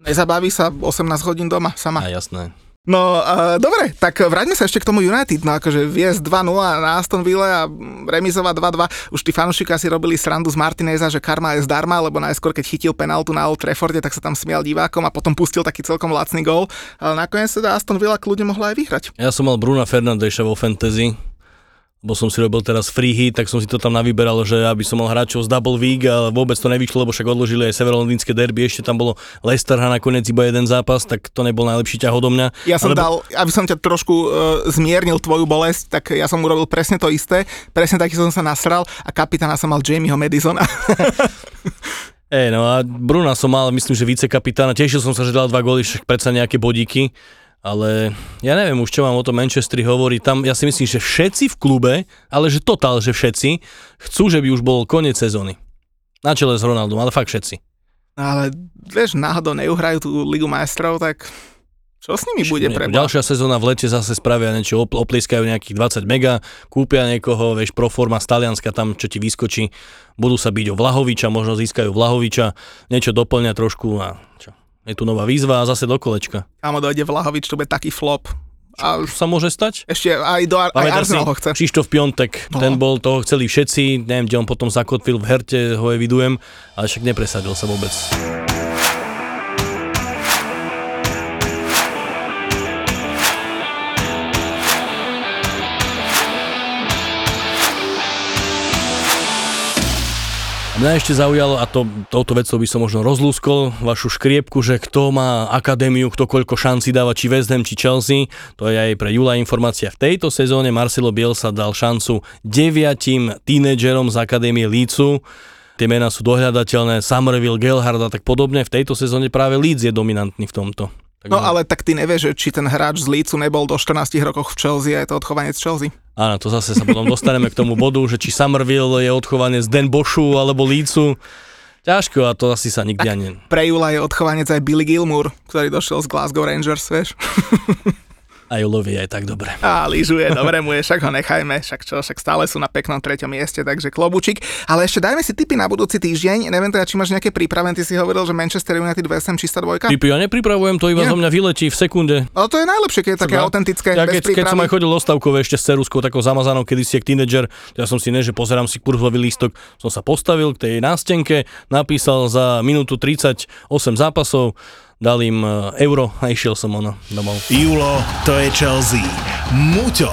Nezabaví sa 18 hodín doma sama. A jasné. No, uh, dobre, tak vráťme sa ešte k tomu United, no akože viesť 2-0 na Aston Villa a remizovať 2-2. Už tí fanúšika si robili srandu z Martineza, že karma je zdarma, lebo najskôr keď chytil penaltu na Old Trafforde, tak sa tam smial divákom a potom pustil taký celkom lacný gól. Ale nakoniec sa Aston Villa kľudne mohla aj vyhrať. Ja som mal Bruna Fernandeša vo fantasy, bo som si robil teraz free hit, tak som si to tam navyberal, že aby som mal hráčov z Double Week, ale vôbec to nevyšlo, lebo však odložili aj severolondýnske derby, ešte tam bolo Leicester a nakoniec iba jeden zápas, tak to nebol najlepší ťah odo mňa. Ja som Alebo- dal, aby som ťa trošku uh, zmiernil tvoju bolesť, tak ja som urobil presne to isté. Presne taký som sa nasral a kapitána som mal Jamieho Madisona. Ej, no a Bruna som mal, myslím, že vicekapitána. Tešil som sa, že dal dva góly, však predsa nejaké bodíky. Ale ja neviem už, čo mám o tom Manchestri hovoriť. Tam ja si myslím, že všetci v klube, ale že totál, že všetci, chcú, že by už bol koniec sezóny. Na čele s Ronaldom, ale fakt všetci. Ale vieš, náhodou neuhrajú tú Ligu majstrov, tak čo s nimi bude pre Ďalšia sezóna v lete zase spravia niečo, opl- oplieskajú nejakých 20 mega, kúpia niekoho, vieš, pro forma z Talianska tam, čo ti vyskočí, budú sa byť o Vlahoviča, možno získajú Vlahoviča, niečo doplňa trošku a čo. Je tu nová výzva a zase do kolečka. Kámo dojde Vlahovič, to bude taký flop. A Už sa môže stať? ešte aj, do, aj Pamätáš si, Arsenal ho chce. Krištof Piontek, No. ten bol, toho chceli všetci, neviem, kde on potom zakotvil v herte, ho evidujem, ale však nepresadil sa vôbec. Mňa ešte zaujalo, a to, touto vecou by som možno rozlúskol vašu škriepku, že kto má akadémiu, kto koľko šanci dáva, či West Ham, či Chelsea. To je aj pre Jula informácia. V tejto sezóne Marcelo Bielsa dal šancu deviatim tínedžerom z akadémie Lícu. Tie mená sú dohľadateľné, Somerville, Gelhard a tak podobne. V tejto sezóne práve Leeds je dominantný v tomto. Takže, No ale tak ty nevieš, či ten hráč z Lícu nebol do 14 rokoch v Chelsea a je to odchovanec Chelsea. Áno, to zase sa potom dostaneme k tomu bodu, že či Somerville je odchovanec Den Boschu alebo Lícu. Ťažko a to asi sa nikdy ani... Pre Jula je odchovanec aj Billy Gilmour, ktorý došiel z Glasgow Rangers, vieš. A Julovi aj tak dobre. A lyžuje, dobre mu je, však ho nechajme, však čo, však stále sú na peknom treťom mieste, takže klobučík. Ale ešte dajme si tipy na budúci týždeň, neviem teda, či máš nejaké prípraven, ty si hovoril, že Manchester United West Ham čistá dvojka. Typy, ja nepripravujem, to iba Nie. zo mňa vyletí v sekunde. Ale to je najlepšie, keď je také Seba. autentické, Ja keď, keď som aj chodil do stavkové ešte s ceruskou takou zamazanou, kedy si tínedžer, ja som si ne, že pozerám si kurzový lístok, som sa postavil k tej nástenke, napísal za minútu 38 zápasov, dal im e, euro a išiel som ono domov. Julo, to je Chelsea. Muťo,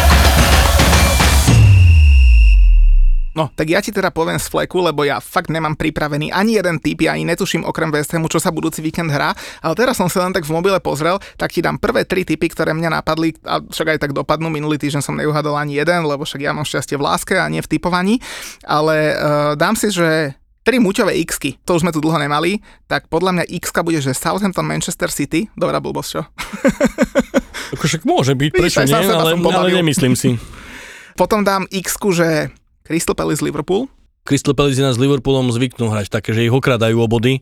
No, tak ja ti teda poviem z fleku, lebo ja fakt nemám pripravený ani jeden typ, ja ani netuším okrem West Hamu, čo sa budúci víkend hrá, ale teraz som si len tak v mobile pozrel, tak ti dám prvé tri typy, ktoré mňa napadli, a však aj tak dopadnú, minulý týždeň som neuhadol ani jeden, lebo však ja mám šťastie v láske a nie v typovaní, ale uh, dám si, že tri muťové x to už sme tu dlho nemali, tak podľa mňa x bude, že Southampton, Manchester City, dobrá blbosť, čo? Však môže byť, prečo aj nie, ale, ale nemyslím si. Potom dám x že Crystal Palace Liverpool, Crystal Palace nás s Liverpoolom zvyknú hrať také, že ich okradajú o body.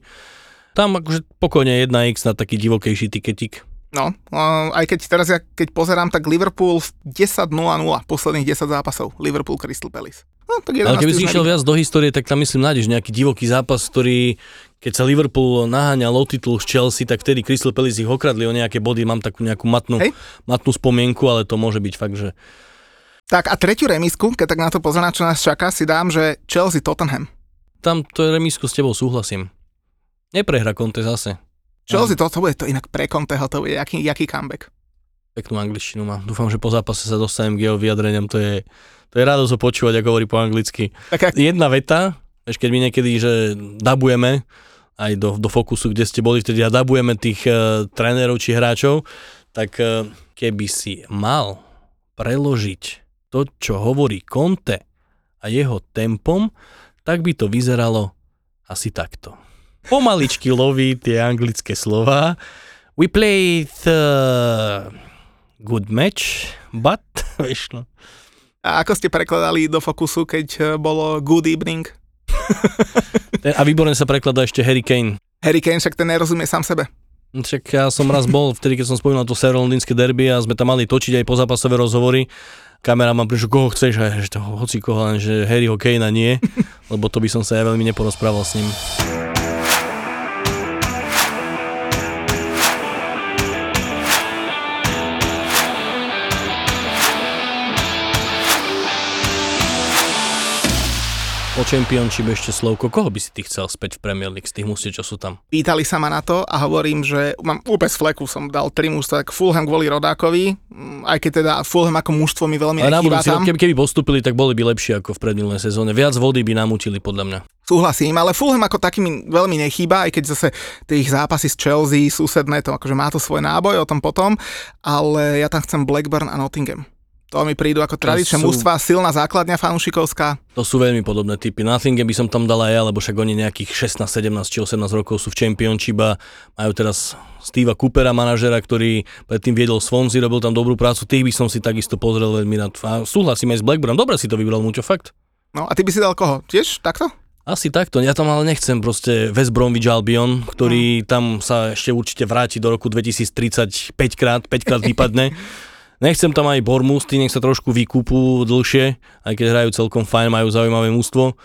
Tam akože pokojne 1x na taký divokejší tiketik. No, uh, aj keď teraz ja keď pozerám, tak Liverpool v 10-0-0, posledných 10 zápasov, Liverpool Crystal Palace. No, tak Ale keby si 11 išiel viac do histórie, tak tam myslím nájdeš nejaký divoký zápas, ktorý keď sa Liverpool naháňal o titul z Chelsea, tak vtedy Crystal Palace ich okradli o nejaké body, mám takú nejakú matnú, Hej. matnú spomienku, ale to môže byť fakt, že Tak a tretiu remisku, keď tak na to pozerám, čo nás čaká, si dám, že Chelsea Tottenham. tam to je remisku s tebou súhlasím. Neprehra Conte zase. Chelsea, to, to bude to inak pre Conteho, to bude jaký, jaký comeback. Peknú angličtinu má. Dúfam, že po zápase sa dostanem k jeho vyjadreniam. To je, to je radosť ho počúvať, ako hovorí po anglicky. Tak ak, Jedna veta, vieš, keď my niekedy, že dabujeme aj do, do fokusu, kde ste boli, vtedy a dabujeme tých uh, trénerov či hráčov, tak uh, keby si mal preložiť to, čo hovorí Conte a jeho tempom, tak by to vyzeralo asi takto. Pomaličky loví tie anglické slova. We played uh, good match, but, vieš no. a ako ste prekladali do fokusu, keď eh, bolo good evening? Ten- A výborne sa prekladá ešte Harry Kane. Harry Kane však ten nerozumie sám sebe. Však ja som raz bol, vtedy keď som spomínal to severolondýnske derby a sme tam mali točiť aj pozápasové rozhovory. Kamera ma prišla, koho chceš, a ja, že to hoci koho, len že Harryho Kanea nie, lebo to by som sa ja veľmi neporozprával s ním. O Championship ešte slovko. Koho by si ty chcel späť v Premier League z tých mustiek, čo sú tam? Pýtali sa ma na to a hovorím, že mám úplne z fleku, som dal tri mužstva, tak Fulham kvôli Rodákovi, mm, aj keď teda Fulham ako mužstvo mi veľmi Ale na budúci rok, keby, keby postupili, tak boli by lepšie ako v predminulej sezóne. Viac vody by namutili, podľa mňa. Súhlasím, ale Fulham ako taký mi veľmi nechýba, aj keď zase tých zápasy s Chelsea, susedné, to akože má to svoj náboj, o tom potom, ale ja tam chcem Blackburn a Nottingham. To mi prídu ako tradičné sú- mužstva, silná základňa fanúšikovská. To sú veľmi podobné typy. Nottingham by som tam dala aj ja, lebo však oni nejakých 16, 17 či 18 rokov sú v Championship a majú teraz Steva Coopera, manažera, ktorý predtým viedol Swansea, robil tam dobrú prácu. Tých by som si takisto pozrel veľmi rád. A súhlasím aj s Blackburnom. Dobre si to vybral, Muťo, fakt. No a ty by si dal koho? Tiež takto? Asi takto, ja tam ale nechcem proste West Bromwich Albion, ktorý tam sa ešte určite vráti do roku 2035 krát, 5 krát vypadne. Nechcem tam aj tí nech sa trošku vykúpu dlhšie, aj keď hrajú celkom fajn, majú zaujímavé mústvo.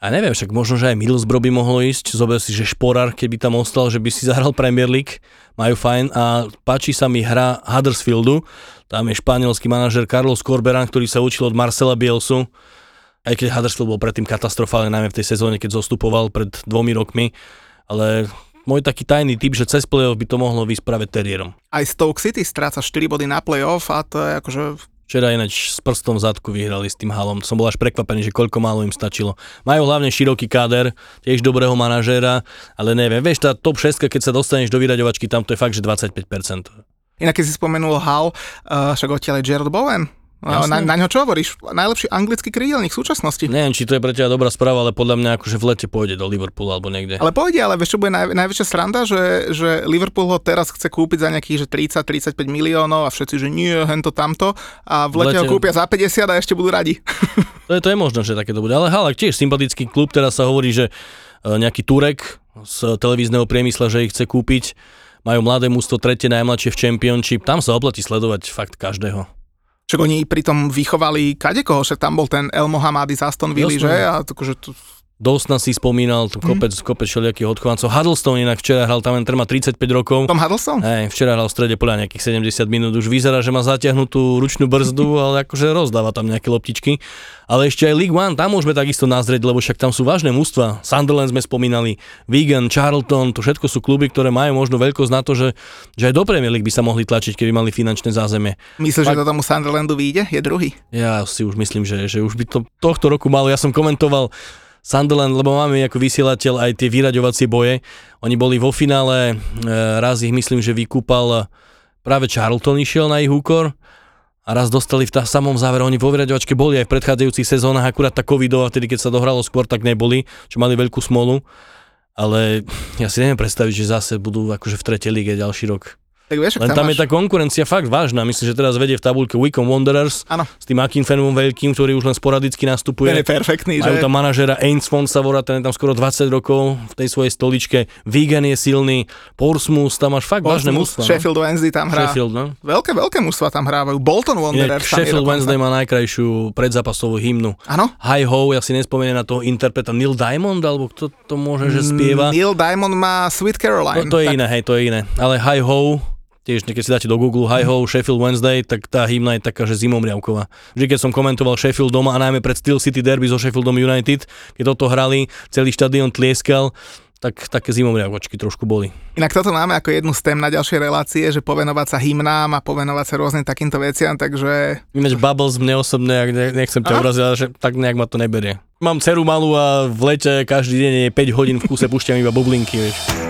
A neviem, však možno, že aj Middlesbrough by mohlo ísť, zober si, že Šporar, keby tam ostal, že by si zahral Premier League, majú fajn. A páči sa mi hra Huddersfieldu, tam je španielský manažer Carlos Corberan, ktorý sa učil od Marcela Bielsu, aj keď Huddersfield bol predtým katastrofálny, najmä v tej sezóne, keď zostupoval pred dvomi rokmi, ale môj taký tajný typ, že cez play-off by to mohlo ísť práve Terrierom. Aj Stoke City stráca 4 body na playoff a to je akože Včera ináč s prstom v zadku vyhrali s tým halom. Som bol až prekvapený, že koľko málo im stačilo. Majú hlavne široký káder, tiež dobrého manažéra, ale neviem, vieš, tá top 6, keď sa dostaneš do vyraďovačky, tam to je fakt, že 25%. Inak keď si spomenul Hal, uh, však odtiaľ je Jared Bowen, No, na, na ňo čo hovoríš? Najlepší anglický krídelník v súčasnosti. Neviem, či to je pre teba dobrá správa, ale podľa mňa akože v lete pôjde do Liverpoolu alebo niekde. Ale pôjde, ale vieš, čo bude naj, najväčšia sranda, že, že Liverpool ho teraz chce kúpiť za nejakých že 30-35 miliónov a všetci, že nie, hento tamto a v lete ho lete- kúpia za 50 a ešte budú radi. To je, to je možno, že také to bude. Ale Halak tiež sympatický klub, teraz sa hovorí, že e, nejaký Turek z televízneho priemysla, že ich chce kúpiť. Majú mladé mústvo, tretie najmladšie v Championship. Tam sa oplatí sledovať fakt každého. Však oni pritom vychovali kadekoho, však tam bol ten El Mohammadi z Aston Villa, že? A to, že to, Dosna si spomínal, tu kopec, kopec všelijakých odchovancov. Huddlestone inak včera hral, tam ten má 35 rokov. Tom Huddleston? Hej, včera hral v strede podľa nejakých 70 minút. Už vyzerá, že má zatiahnutú ručnú brzdu, ale akože rozdáva tam nejaké loptičky. Ale ešte aj League One, tam môžeme takisto nazrieť, lebo však tam sú vážne mústva. Sunderland sme spomínali, Wigan, Charlton, to všetko sú kluby, ktoré majú možno veľkosť na to, že, že aj do Premier League by sa mohli tlačiť, keby mali finančné zázemie. Myslíš, že to tomu Sunderlandu vyjde? Je druhý. Ja si už myslím, že, že už by to tohto roku malo. Ja som komentoval Sunderland, lebo máme ako vysielateľ aj tie vyraďovacie boje. Oni boli vo finále, e, raz ich myslím, že vykúpal práve Charlton išiel na ich úkor a raz dostali v tá samom závere, oni vo vyraďovačke boli aj v predchádzajúcich sezónach, akurát tá covidová, vtedy keď sa dohralo skôr, tak neboli, čo mali veľkú smolu. Ale ja si neviem predstaviť, že zase budú akože v tretej lige ďalší rok. Tak vieš, Len tam máš... je tá konkurencia fakt vážna. Myslím, že teraz vedie v tabulke Wycombe Wanderers Áno. s tým Akinfenom veľkým, ktorý už len sporadicky Ten nastupuje. je perfektný, Majú že? tam manažera Ains von Savora, ten je tam skoro 20 rokov v tej svojej stoličke. Wigan je silný, Portsmouth, tam máš fakt vážne mužstva. no. Sheffield Wednesday tam hrá. Sheffield, no. Veľké, veľké mužstva tam hrávajú. Bolton Inak Wanderers je Sheffield. Wednesday má najkrajšiu predzápasovú hymnu. Áno? Hi Ho, ja si nespomeniem na toho interpreta Neil Diamond, alebo kto to môže, že spieva. Neil Diamond má Sweet Caroline. to je tak iné, hej, to je iné. Ale Hi Ho, tiež keď si dáte do Google Hi Ho, Sheffield Wednesday, tak tá hymna je taká, že zimomriavková. Vždy, keď som komentoval Sheffield doma a najmä pred Steel City Derby so Sheffieldom United, keď toto hrali, celý štadión tlieskal, tak také zimomriavkočky trošku boli. Inak toto máme ako jednu z tém na ďalšie relácie, že povenovať sa hymnám a povenovať sa rôznym takýmto veciam, takže Ináč Bubbles mne osobne, ak ne- nechcem ťa uraziť, ale že tak nejak ma to neberie. Mám dceru malú a v lete každý deň je 5 hodín v kuse púšťam iba bublinky, vieš.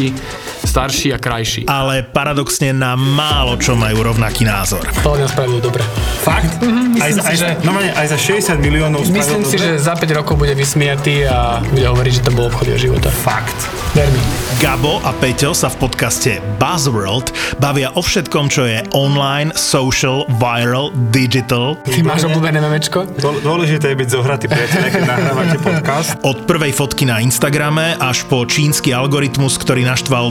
You. Starší a krajší. ale paradoxne na málo čo majú rovnaký názor. To mňa spravil dobre. Fakt? myslím aj, za, si, aj, že- no, aj za 60 miliónov Myslím si, dobre? že za 5 rokov bude vysmiatý a bude hovoriť, že to bol obchod života. Fakt. Ver mi. Gabo a Peťo sa v podcaste Buzzworld bavia o všetkom, čo je online, social, viral, digital. Ty máš obľúbené memečko? Dô- Dôležité je byť zohratý priateľ, keď nahrávate podcast. Od prvej fotky na Instagrame až po čínsky algoritmus, ktorý naštval